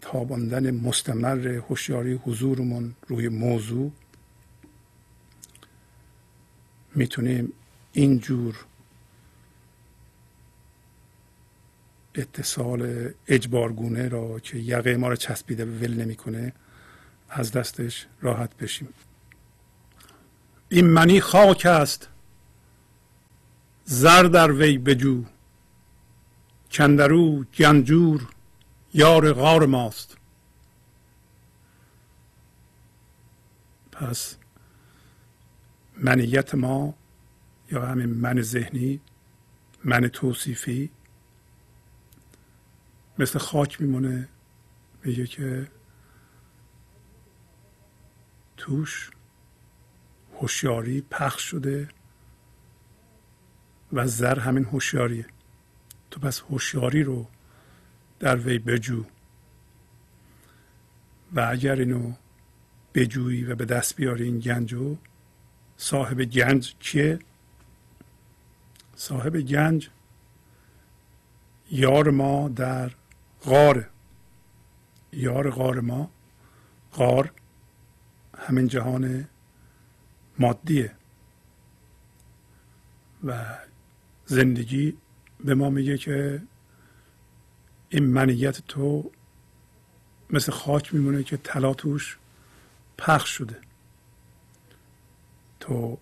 تاباندن مستمر هوشیاری حضورمون روی موضوع می‌تونیم اینجور اتصال اجبارگونه را که یقه ما را چسبیده ول نمی‌کنه از دستش راحت بشیم. این منی خاک است. زر در وی بجو. چندرو گنجور یار غار ماست. پس منیت ما یا همین من ذهنی من توصیفی مثل خاک میمونه میگه که توش هوشیاری پخش شده و زر همین هوشیاریه. تو پس هوشیاری رو در وی بجو و اگر اینو بجویی و به دست بیاری این گنجو صاحب گنج کیه؟ صاحب گنج یار ما در غار یار غار ما غار همین جهان مادیه. و زندگی به ما میگه که این منیت تو مثل خاک میمونه که طلا توش پخش شده. تو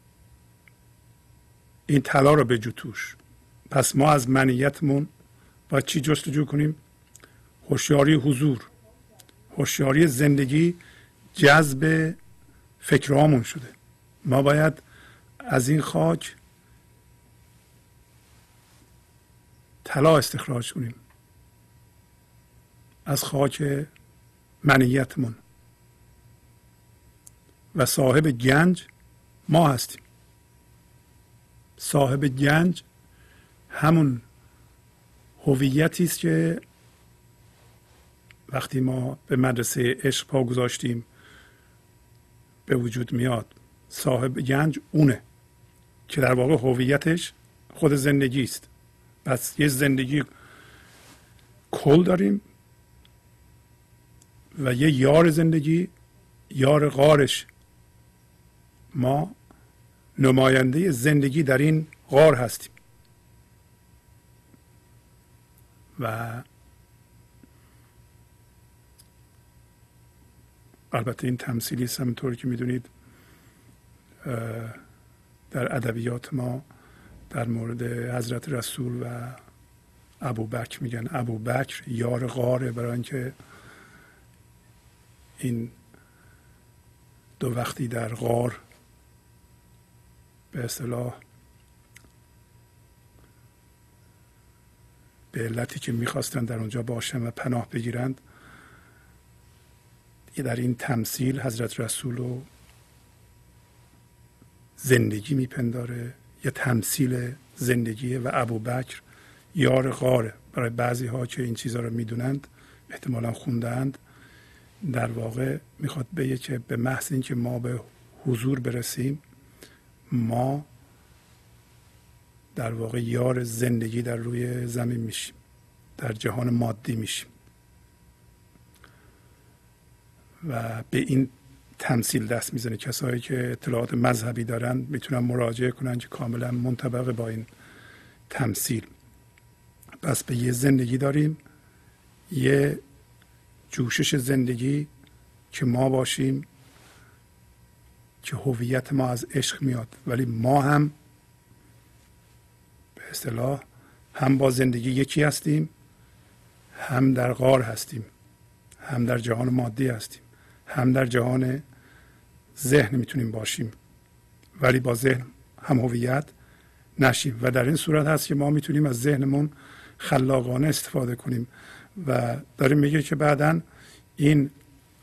این طلا رو بجو توش. پس ما از منیتمون باید چی جستجو کنیم؟ هوشیاری حضور. هوشیاری زندگی جذب فکرهامون شده. ما باید از این خاک طلا استخراج کنیم. از خاک منیتمون. و صاحب گنج ما هستیم. صاحب گنج همون هویتی است که وقتی ما به مدرسه عشق پا گذاشتیم به وجود میاد. صاحب گنج اونه که در واقع هویتش خود زندگی است. پس یه زندگی کل داریم و یه یار زندگی یار غارش. ما نماینده زندگی در این غار هستیم. و البته این تمثیلی است همونطور که می‌دونید. در ادبیات ما در مورد حضرت رسول و ابو بکر میگن. ابو بکر یار غاره برای اینکه این دو وقتی در غار به اصطلاح به علتی که می‌خواستند در اونجا باشن و پناه بگیرند در این تمثیل حضرت رسول رو زندگی میپنداره یا تمثیل زندگی و ابو بکر یار غاره برای بعضی ها که این چیزها رو می‌دونند احتمالا خوندند در واقع می‌خواد بگه که به محض اینکه ما به حضور برسیم ما در واقع یار زندگی در روی زمین میشیم در جهان مادی میشیم. و به این تمثیل دست می‌زنه. کسایی که اطلاعات مذهبی دارن می‌تونن مراجعه کنن که کاملا منطبق با این تمثیل. پس به یه زندگی داریم یه جوشش زندگی که ما باشیم که هویت ما از عشق میاد. ولی ما هم به اصطلاح هم با زندگی یکی هستیم هم در غار هستیم هم در جهان مادی هستیم. هم در جهان ذهن می‌تونیم باشیم. ولی با ذهن هم هویت نشیم. و در این صورت هست که ما می‌تونیم از ذهنمون خلاقانه استفاده کنیم. و داریم میگه که بعدا این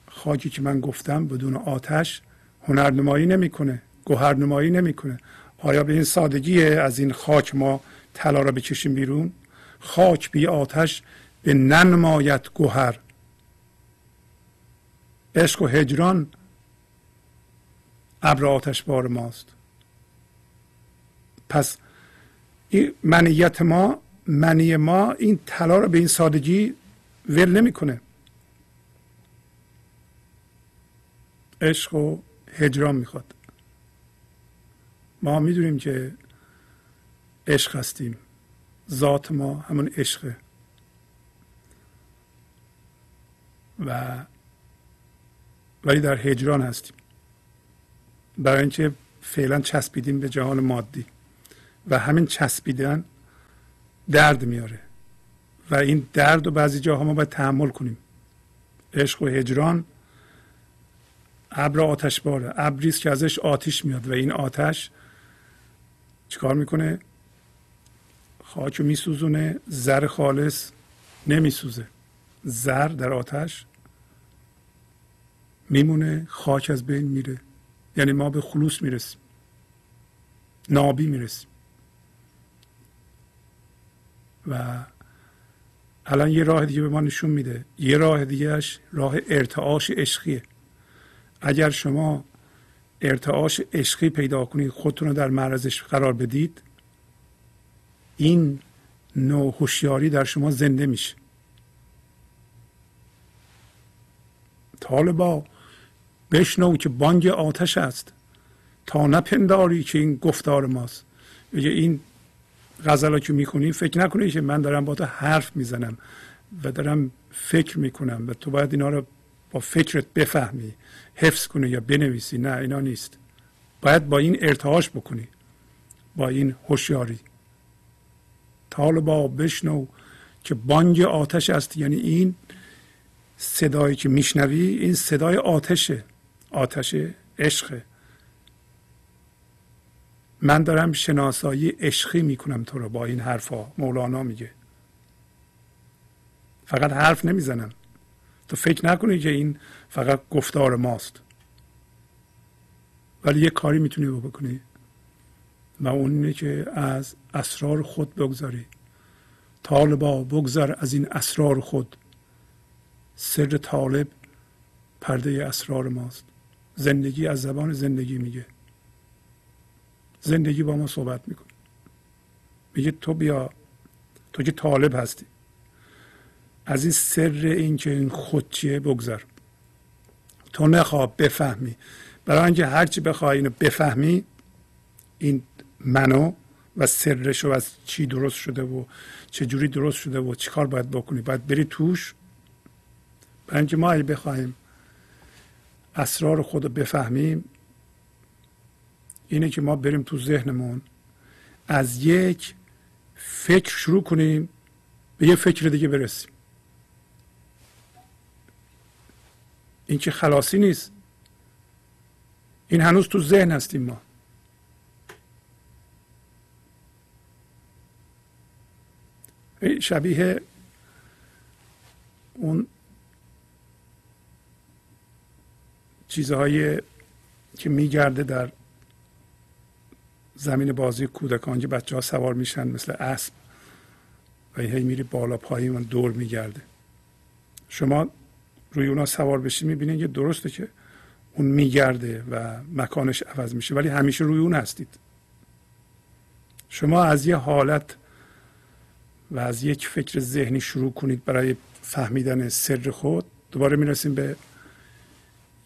خاکی که من گفتم بدون آتش هنرنمایی نمی‌کنه گوهرنمایی نمی‌کنه. آیا به این سادگی از این خاک ما طلا را بکشیم بیرون؟ خاک بی آتش به ننمایت گوهر. عشق و هجران ابر آتش بار ماست. پس این منیت ما منی ما این طلا رو به این سادگی ول نمی‌کنه. عشق و هجران می‌خواد. ما می‌دونیم که عشق هستیم. ذات ما همون عشقه. و ولی در هجران هستیم. برای اینکه فعلا چسبیدیم به جهان مادی. و همین چسبیدن درد میاره. و این درد و بعضی جاها ما باید تحمل کنیم. عشق و هجران ابر آتش باره. ابری که ازش آتش میاد و این آتش چیکار می‌کنه؟ خاک رو میسوزونه زر خالص نمیسوزه. زر در آتش میمونه خاک از بین میره. یعنی ما به خلوص می‌رسیم. نابی می‌رسیم. و الان یه راه دیگه به ما نشون میده. یه راه دیگهش راه ارتعاش عشقیه. اگر شما ارتعاش عشقی پیدا کنید خودتون رو در معرضش قرار بدید این نوع هوشیاری در شما زنده میشه. طالبا بشنو که بانگ آتش است. تا نپنداری که این گفتار ماست. میگه این غزلا که می‌خونی فکر نکنی که من دارم با تو حرف می‌زنم و دارم فکر می‌کنم و تو باید اینا رو با فکرت بفهمی حفظ کنی یا بنویسی. نه اینا نیست. باید با این ارتعاش بکنی. با این هوشیاری. طالبا بشنو که بانگ آتش است. یعنی این صدایی که میشنوی این صدای آتشه. آتش عشق. من دارم شناسایی عشقی می‌کنم تو رو با این حرفا. مولانا میگه. فقط حرف نمی‌زنم تو فکر نکنی که این فقط گفتار ماست. ولی یه کاری می‌تونی بکنی. و اون اینه که از اسرار خود بگذاری طالبا بگذر از این اسرار خود. سر طالب پرده اسرار ماست. زندگی از زبان زندگی میگه. زندگی با ما صحبت می‌کنه. میگه تو بیا تو که طالب هستی. از این سر این که این خود چیه بگذر. تو نخواه بفهمی. برای اینکه هرچی بخوای اینو بفهمی این منو و سرش و از چی درست شده و چه جوری درست شده و چیکار باید بکنی؟ باید بری توش. برای اینکه ما اگه بخوایم اسرار خود رو بفهمیم اینه که ما بریم تو ذهنمون از یک فکر شروع کنیم به یه فکر دیگه برسیم. این که خلاصی نیست. این هنوز تو ذهن هستیم ما. شبیه اون چیزهایی که میگرده در زمین بازی کودکان که بچه ها سوار میشن مثل اسب و هی میری بالا پایین و دور میگرده. شما روی اونا سوار بشی می‌بینید که درسته که اون میگرده و مکانش عوض میشه ولی همیشه روی اون هستید. شما از یه حالت و از یک فکر ذهنی شروع کنید برای فهمیدن سر خود دوباره می‌رسیم به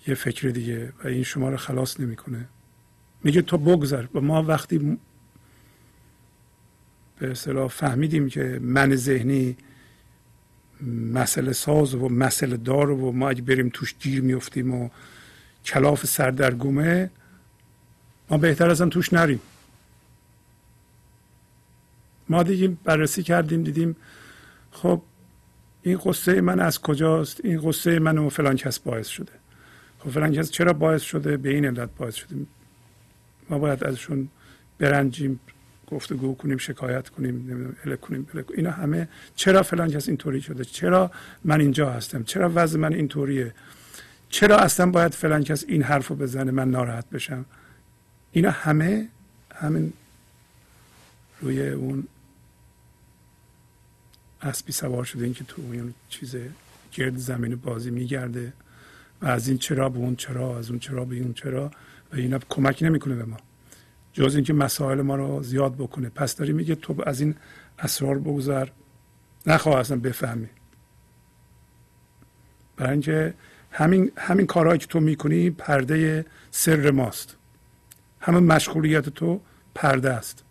یه فکر دیگه و این شما رو خلاص نمی‌کنه. میگه تو بگذر. و ما وقتی به اصطلاح فهمیدیم که من ذهنی مسئله ساز و مسئله دار و ما اگه بریم توش گیر میفتیم و کلاف سردرگمه ما بهتر از توش نریم. ما دیگه بررسی کردیم دیدیم خب این قصه من از کجاست؟ این قصه من و فلان کس باعث شده. خب فلان کس چرا باعث شده به این علت باعث شده؟ ما باید ازشون برنجیم گفتگو کنیم شکایت کنیم نمی‌دونم کنیم اینا همه چرا فلان کس اینطوری شده؟ چرا من اینجا هستم؟ چرا وضع من اینطوریه؟ چرا اصلا باید فلان کس این حرف رو بزنه من ناراحت بشم؟ اینا همه همین روی اون اسبی سوار شده این که تو اون چیز گرد زمین بازی میگرده. و از این چرا به اون چرا از اون چرا به اون چرا و اینا کمک نمی‌کنه به ما. جز اینکه مسائل ما رو زیاد بکنه. پس داری میگه تو از این اسرار بگذر. نخواه اصلا بفهمی. برای اینکه همین همین کارهایی که تو می‌کنی پرده سر ماست. همه مشغولیت تو پرده است.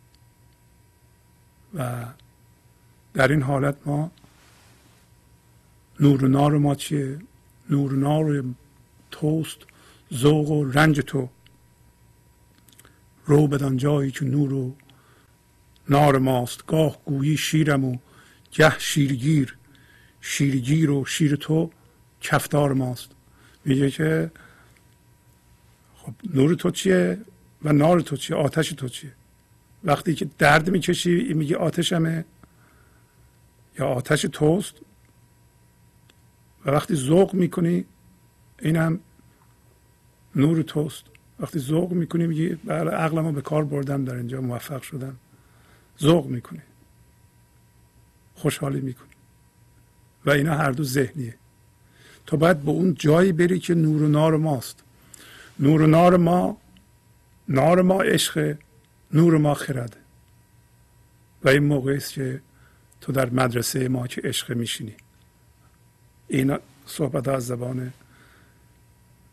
و در این حالت ما نور و نار ما چیه؟ نور توست ذوق و رنج تو. رو بدان جایی که نور و نار ماست. گاه گویی شیرم و گه شیرگیر. شیرگیر و شیر تو کفتار ماست. میگه که خب نور تو چیه و نار تو چیه؟ آتش تو چیه؟ وقتی که درد می‌کشی میگه آتشمه. یا آتش توست وقتی ذوق می‌کنی اینم نور توست. وقتی ذوق می‌کنی میگی بله عقلمو به کار بردم در اینجا موفق شدم. ذوق می‌کنی. خوشحالی می‌کنی. و اینا هر دو ذهنیه. تو باید به اون جایی بری که نور و نار ماست. نور و نار ما نار ما عشق نور ما خرده و این موقع است که تو در مدرسه ما که عشق میشینی. این صحبت از زبان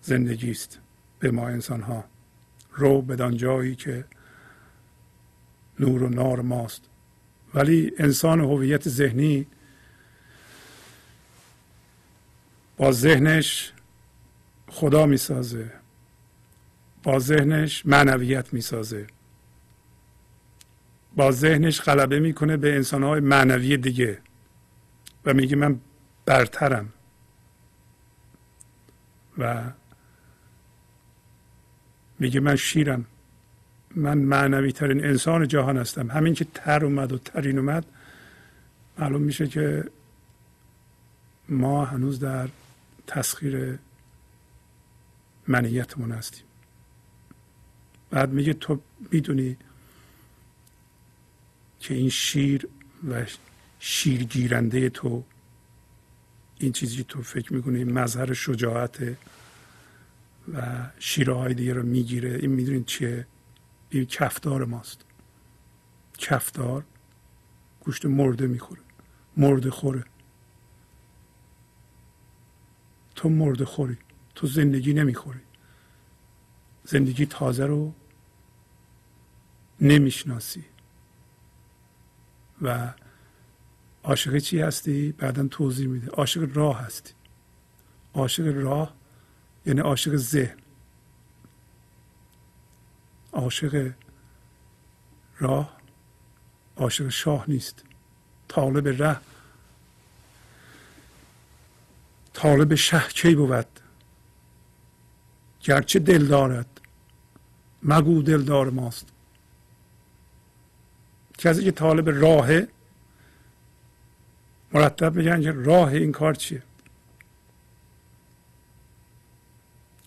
زندگی است به ما انسان ها رو بدان جایی که نور و نار ماست. ولی انسان هویت ذهنی با ذهنش خدا می‌سازه. با ذهنش معنویت می‌سازه. با ذهنش غلبه می‌کنه به انسانهای معنوی دیگه. و میگه من برترم. و میگه من شیرم. من معنوی ترین انسان جهان هستم. همین که تر اومد و ترین اومد معلوم میشه که ما هنوز در تسخیر منیتمون هستیم. بعد میگه تو می‌دونی که این شیر و شیرگیرنده تو این چیزی تو فکر می‌کنی مظهر شجاعت و شیره های دیگه رو می‌گیره این می‌دونید چیه؟ این کفدار ماست. کفدار گوشت مرده می‌خوره. مرده خوره. تو مرده خوری. تو زندگی نمی‌خوری. زندگی تازه رو نمی‌شناسی. و عاشق چی هستی؟ بعدا توضیح میده. عاشق راه هستی. عاشق راه یعنی عاشق ذهن. عاشق راه عاشق شاه نیست. طالب ره. طالب شه کی بود؟ گرچه دل دارد. مگو دلدار ماست. کسی که طالب راهه مرتب میگن که راه این کار چیه؟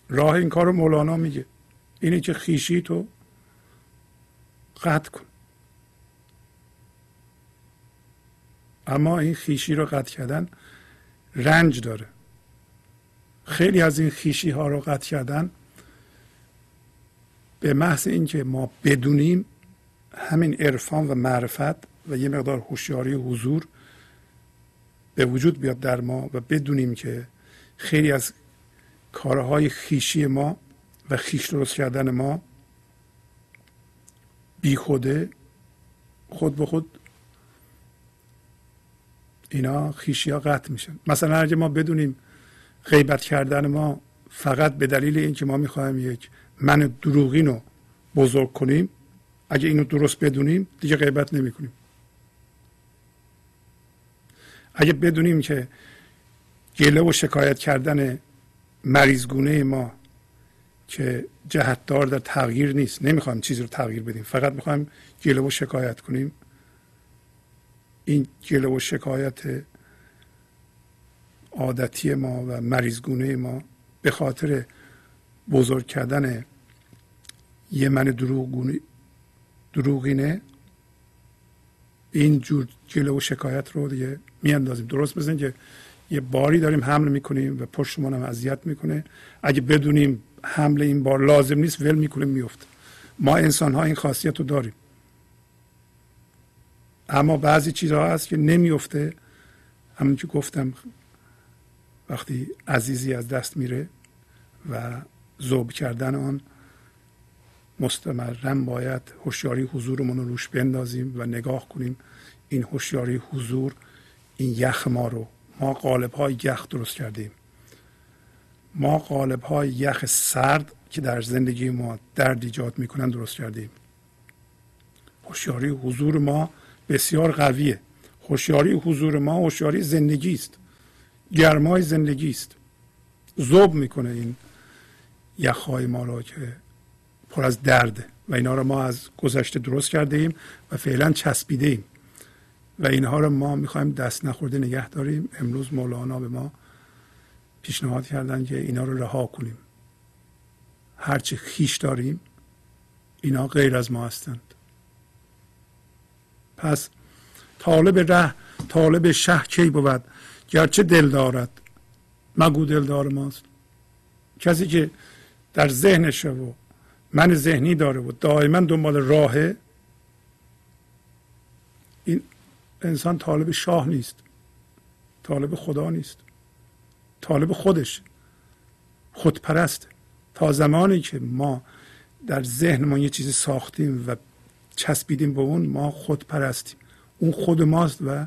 راه این کار رو مولانا میگه. اینه که خیشی تو قطع کن. اما این خیشی رو قطع کردن رنج داره. خیلی از این خیشی ها رو قطع کردن به محض اینکه ما بدونیم همین عرفان و معرفت و یه مقدار هوشیاری حضور به وجود بیاد در ما و بدونیم که خیلی از کارهای خیشی ما و خیش درست کردن ما بی خوده خود به خود اینا خیشی ها قطع میشن. مثلا اگه ما بدونیم غیبت کردن ما فقط به دلیل اینکه ما می‌خوایم یک من دروغین رو بزرگ کنیم اگه اینو درست بدونیم دیگه غیبت نمی کنیم اگه بدونیم که گله و شکایت کردن مریضگونه ما که جهتدار در تغییر نیست. نمی‌خوایم چیزی رو تغییر بدیم. فقط می‌خوایم گله و شکایت کنیم. این گله و شکایت عادتی ما و مریضگونه ما به خاطر بزرگ کردن یه من دروغینه این جور جلو و شکایت رو دیگه میاندازیم. درست بزنیم که یه باری داریم حمل می‌کنیم و پشتمون هم اذیت می‌کنه. اگه بدونیم حمل این بار لازم نیست ول می‌کنیم میفته ما انسان ها این خاصیت رو داریم. اما بعضی چیزها هست که نمیفته همون که گفتم وقتی عزیزی از دست میره و ذوب کردن آن مستمرا باید هوشیاری حضورمون رو روش بندازیم و نگاه کنیم این هوشیاری حضور این یخ ما رو. ما قالب های یخ درست کردیم. ما قالب های یخ سرد که در زندگی ما درد ایجاد می‌کنن درست کردیم. هوشیاری حضور ما بسیار قویه. هوشیاری حضور ما هوشیاری زندگی است. گرمای زندگی است. ذوب می‌کنه این یخهای ما را که پر از درد و اینها رو ما از گذشته درست کرده ایم و فعلا چسبیده ایم و اینها رو ما می‌خوایم دست نخورده نگه داریم. امروز مولانا به ما پیشنهاد کردن که اینا رو رها کنیم. هرچی خیش داریم اینا غیر از ما هستند. پس طالب ره طالب شه کی بود؟ گرچه دل دارد. مگو دلدار ماست. کسی که در ذهنشه و من ذهنی داره و دائما دنبال راهه. این انسان طالب شاه نیست. طالب خدا نیست. طالب خودش. خودپرست. تا زمانی که ما در ذهن ما یه چیزی ساختیم و چسبیدیم به اون ما خود پرستیم اون خود ماست و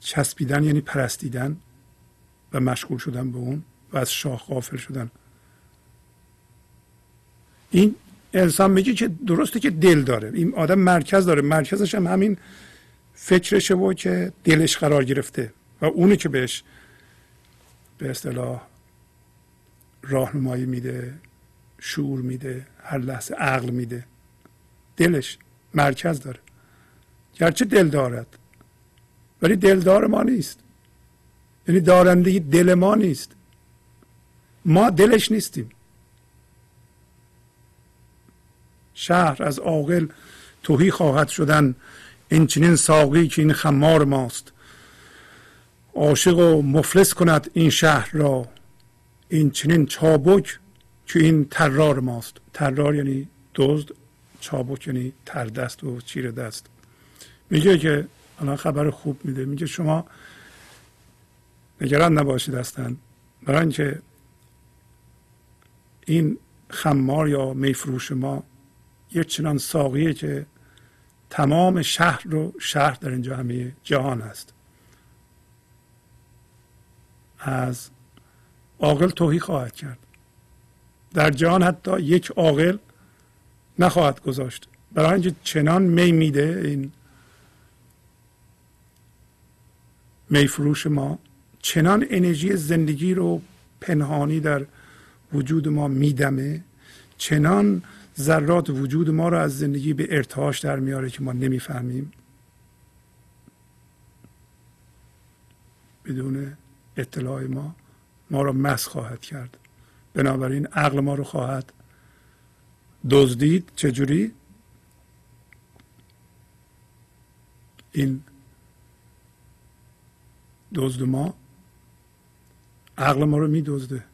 چسبیدن یعنی پرستیدن و مشغول شدن به اون و از شاه غافل شدن. این انسان میگه که درسته که دل داره. این آدم مرکز داره. مرکزش هم همین فکرشه و که دلش قرار گرفته و اونی که بهش به اصطلاح راهنمایی میده شعور میده هر لحظه عقل میده. دلش مرکز داره. گرچه دل دارد ولی دلدار ما نیست. یعنی دارندگی دل ما نیست. ما دلش نیستیم. شهر از عاقل توهی خواهد شدن این چنین ساقی که این خمار ماست. عاشق و مفلس کند این شهر را. این چنین چابک که این ترار ماست. ترار یعنی دزد چابک یعنی تردست و چیر دست. میگه که الان خبر خوب میده. میگه شما نگران نباشید هستن برای اینکه این خمار یا میفروش ما یک چنان ساقیه که تمام شهر رو شهر در اینجا همه جهان هست از عاقل توهی خواهد کرد. در جهان حتی یک عاقل نخواهد گذاشت. برای اینکه چنان می میده این میفروش ما چنان انرژی زندگی رو پنهانی در وجود ما میدمه چنان ذرات وجود ما رو از زندگی به ارتعاش در میاره که ما نمی‌فهمیم. بدون اطلاع ما ما رو مس خواهد کرد. بنابراین عقل ما رو خواهد دزدید. چجوری؟ این دزد ما عقل ما رو میدزده.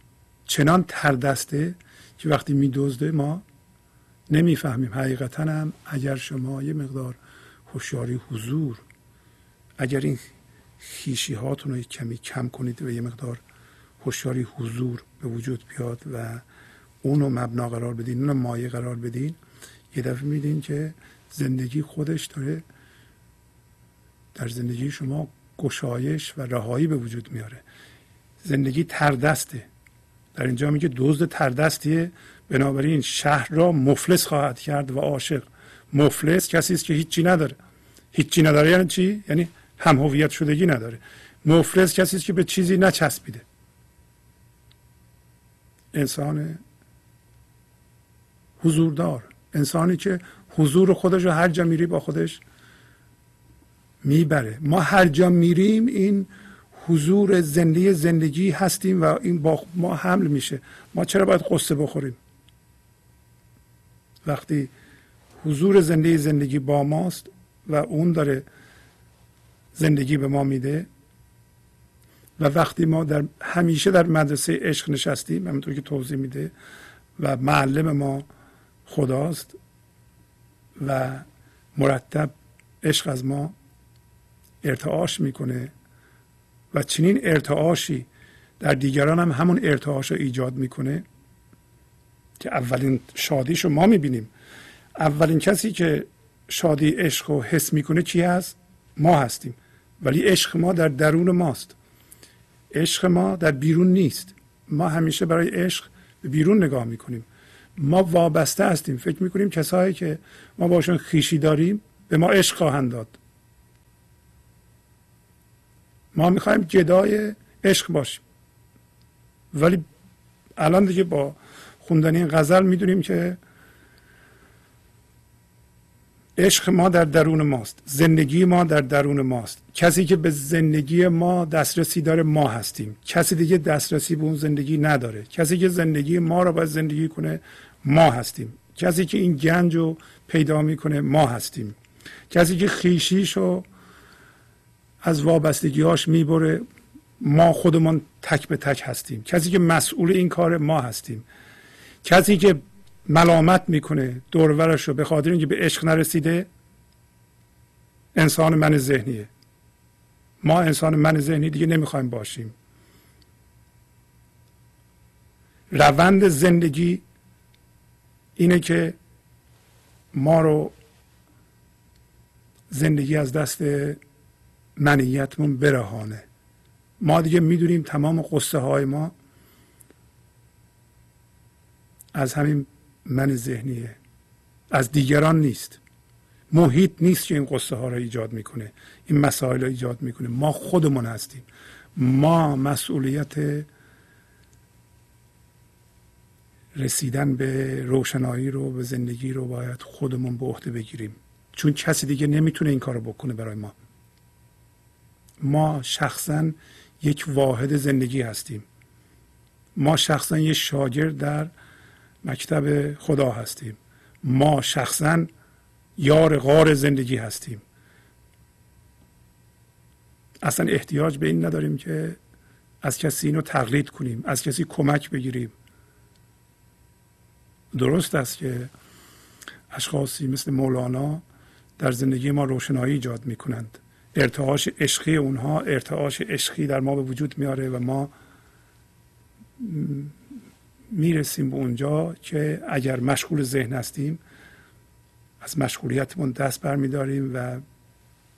چنان تردسته که وقتی میدزده ما نمی‌فهمیم. حقیقتا هم اگر شما یه مقدار هوشیاری حضور اگر این خیشی هاتون رو کمی کم کنید و یه مقدار هوشیاری حضور به وجود بیاد و اونو مبنا قرار بدین اونو مایه قرار بدین یه دفعه میدین که زندگی خودش داره در زندگی شما گشایش و رهایی به وجود میاره. زندگی تردسته. در اینجا میگه دزد تردستیه. بنابراین شهر را مفلس خواهد کرد و عاشق. مفلس کسی است که هیچی نداره. هیچی نداره یعنی چی؟ یعنی هم هویت شدگی نداره. مفلس کسی است که به چیزی نچسبیده. انسان حضوردار. انسانی که حضور خودش رو هر جا میری با خودش می‌بره. ما هر جا میریم این حضور زندگی زندگی هستیم و این با ما حمل میشه. ما چرا باید قصه بخوریم؟ وقتی حضور زندگی زندگی با ماست و اون داره زندگی به ما میده و وقتی ما در همیشه در مدرسه عشق نشستیم همونطور که توضیح میده و معلم ما خداست و مرتب عشق از ما ارتعاش می‌کنه و چنین ارتعاشی در دیگران هم همون ارتعاش رو ایجاد می‌کنه. که اولین شادیش رو ما می‌بینیم. اولین کسی که شادی عشق رو حس می‌کنه چی هست؟ ما هستیم. ولی عشق ما در درون ماست. عشق ما در بیرون نیست. ما همیشه برای عشق به بیرون نگاه می‌کنیم. ما وابسته هستیم. فکر می‌کنیم کسایی که ما باشون خیشی داریم به ما عشق خواهند داد. ما می‌خوایم جدای عشق باشیم. ولی الان دیگه با خوندن این غزل می‌دونیم که عشق ما در درون ماست زندگی ما در درون ماست. کسی که به زندگی ما دسترسی داره ما هستیم. کسی دیگه دسترسی به اون زندگی نداره. کسی که زندگی ما رو باید زندگی کنه ما هستیم. کسی که این گنج رو پیدا می‌کنه ما هستیم. کسی که خیشیش رو از وابستگیهاش می‌بره ما خودمان تک به تک هستیم. کسی که مسئول این کار ما هستیم. کسی که ملامت می‌کنه دورورش رو به خاطر اینکه به عشق نرسیده انسان من ذهنیه. ما انسان من ذهنی دیگه نمی‌خوایم باشیم. روند زندگی اینه که ما رو زندگی از دست منیتمون برهانه. ما دیگه می‌دونیم تمام قصه های ما از همین من ذهنیه. از دیگران نیست. محیط نیست که این قصه ها را ایجاد می‌کنه. این مسائل را ایجاد می‌کنه. ما خودمون هستیم. ما مسئولیت رسیدن به روشنایی رو به زندگی رو باید خودمون به عهده بگیریم. چون کسی دیگه نمی‌تونه این کارو بکنه برای ما. ما شخصا یک واحد زندگی هستیم. ما شخصا یک شاگرد در مکتب خدا هستیم. ما شخصا یار غار زندگی هستیم. اصلا احتیاج به این نداریم که از کسی اینو تقلید کنیم از کسی کمک بگیریم. درست است که اشخاصی مثل مولانا در زندگی ما روشنایی ایجاد می کنند ارتعاش عشقی اونها ارتعاش عشقی در ما به وجود میاره و ما می‌رسیم به اونجا که اگر مشغول ذهن هستیم از مشغولیتمون دست برمیداریم و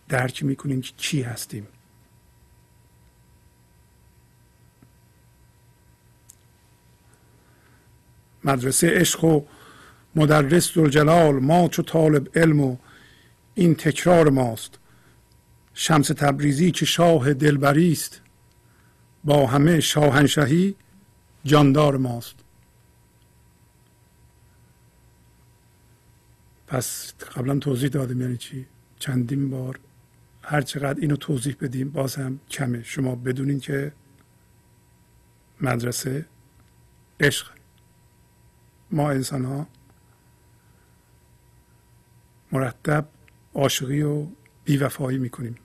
درک می‌کنیم که چی هستیم. مدرسه عشق و مدرس جلال ما چو طالب علم و این تکرار ماست. شمس تبریزی که شاه دلبری است با همه شاهنشهی جاندار ماست. پس قبلا توضیح دادم یعنی چی؟ چندین بار هر چقدر اینو توضیح بدیم باز هم کمه. شما بدونین که مدرسه عشق. ما انسان ها مرتب عاشقی و بیوفایی می‌کنیم.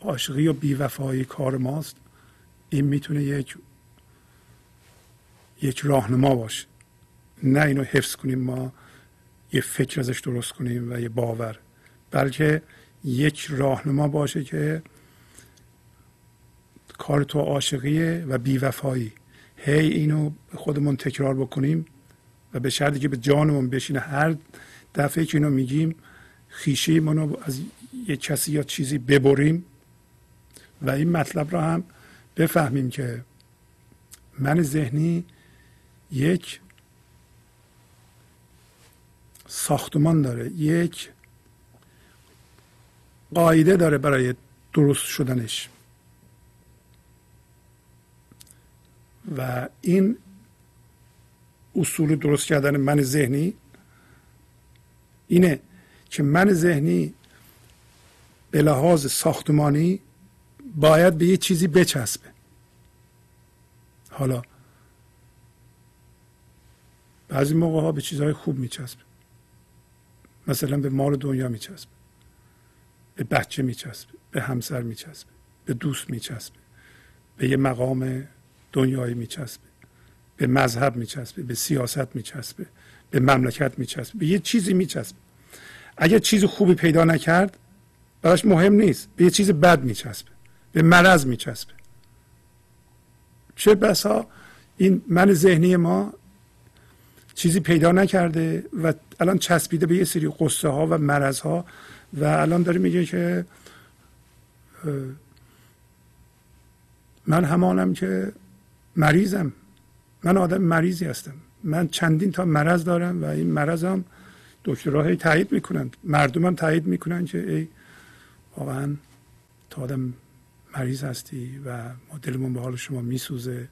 عاشقی و بیوفایی کار ماست. این می‌تونه یک یک راهنما باشه. نه اینو حفظ کنیم ما. یه فکر ازش درست کنیم و یه باور. بلکه یک راهنما باشه که کار تو عاشقیه و بیوفایی. هی اینو خودمون تکرار بکنیم و به شرطی که به جانمون بشینه. هر دفعه که اینو میگیم خیشه منو از یه کسی یا چیزی ببریم و این مطلب را هم بفهمیم که من ذهنی یک ساختمان داره. یک قاعده داره برای درست شدنش. و این اصول درست کردن من ذهنی اینه که من ذهنی به لحاظ ساختمانی باید به یه چیزی بچسبه. حالا بعضی موقع ها به چیزهای خوب میچسبه. مثلا به مال دنیا میچسبه به بچه میچسبه به همسر میچسبه به دوست میچسبه به یه مقام دنیایی میچسبه به مذهب میچسبه به سیاست میچسبه به مملکت میچسبه به یه چیزی میچسبه اگر چیز خوبی پیدا نکرد براش مهم نیست. به یه چیز بد میچسبه به مرض میچسبه چه بسا این من ذهنی ما چیزی پیدا نکرده و الان چسبیده به یه سری قصه ها و مرض ها و الان داره میگه که من همانم که مریضم. من آدم مریضی هستم. من چندین تا مرض دارم و این مرضم دکترها تایید می‌کنند مردم هم تایید می‌کنن که ای واقعا تا آدم مریض هستی و ما دلمون به حال شما میسوزه.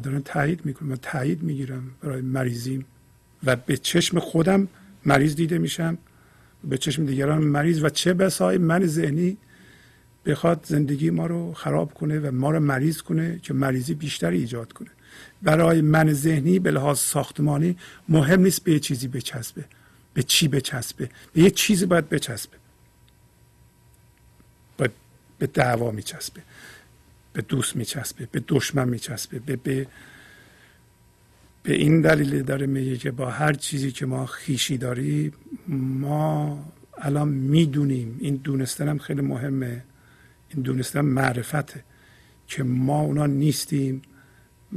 دارن تایید می‌کنم و تایید می‌گیرم برای مریضیم. و به چشم خودم مریض دیده میشم. به چشم دیگران مریض. و چه بسای من ذهنی بخواد زندگی ما رو خراب کنه و ما رو مریض کنه که مریضی بیشتری ایجاد کنه. برای من ذهنی به لحاظ ساختمانی مهم نیست به یه چیزی بچسبه. به چی بچسبه؟ به یه چیزی باید بچسبه. باید به دعوا میچسبه. به دوست میچسبه به دشمن میچسبه به, به به این دلیل داره میگه که با هر چیزی که ما خیشی داریم ما الان می‌دونیم. این دونستن هم خیلی مهمه. این دونستن معرفته که ما اونا نیستیم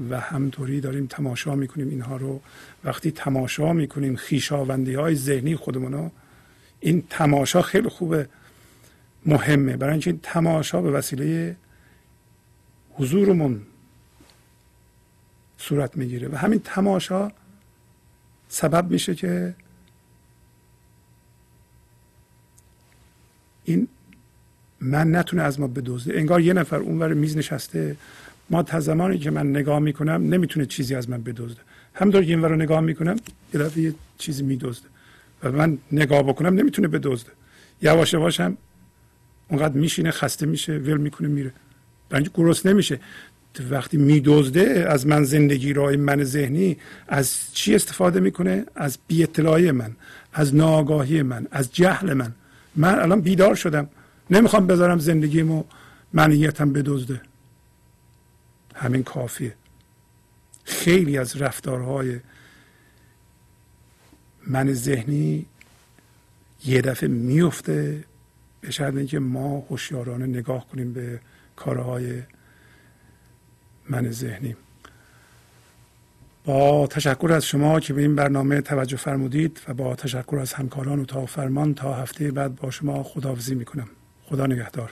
و همطوری داریم تماشا می‌کنیم اینها رو. وقتی تماشا می‌کنیم خیشاوندی های ذهنی خودمون این تماشا خیلی خوبه مهمه. برای اینکه این تماشا به وسیله حضورمون صورت می‌گیره و همین تماشا سبب میشه که این من نتونه از ما بدوزه انگار یه نفر اونور میز نشسته ما تا زمانی که من نگاه می‌کنم نمی‌تونه چیزی از من بدزده. همونطور که این رو نگاه می‌کنم یه دفعه یه چیزی میدزده و من نگاه بکنم نمی‌تونه بدزده. یواش یواش هم اونقدر میشینه خسته میشه ول می‌کنه میره. برای گرست نمیشه. وقتی میدزده از من زندگی رای من ذهنی از چی استفاده می‌کنه؟ از بی اطلاعی من از ناآگاهی من از جهل من. من الان بیدار شدم. نمی‌خوام بذارم زندگیمو منیتم بدزده. همین کافیه. خیلی از رفتارهای من ذهنی یه دفعه میفته به شرط اینکه ما هوشیارانه نگاه کنیم به کارهای من ذهنی. با تشکر از شما که به این برنامه توجه فرمودید و با تشکر از همکاران و تا فرمان تا هفته بعد با شما خداحافظی می‌کنم. خدا نگهدار.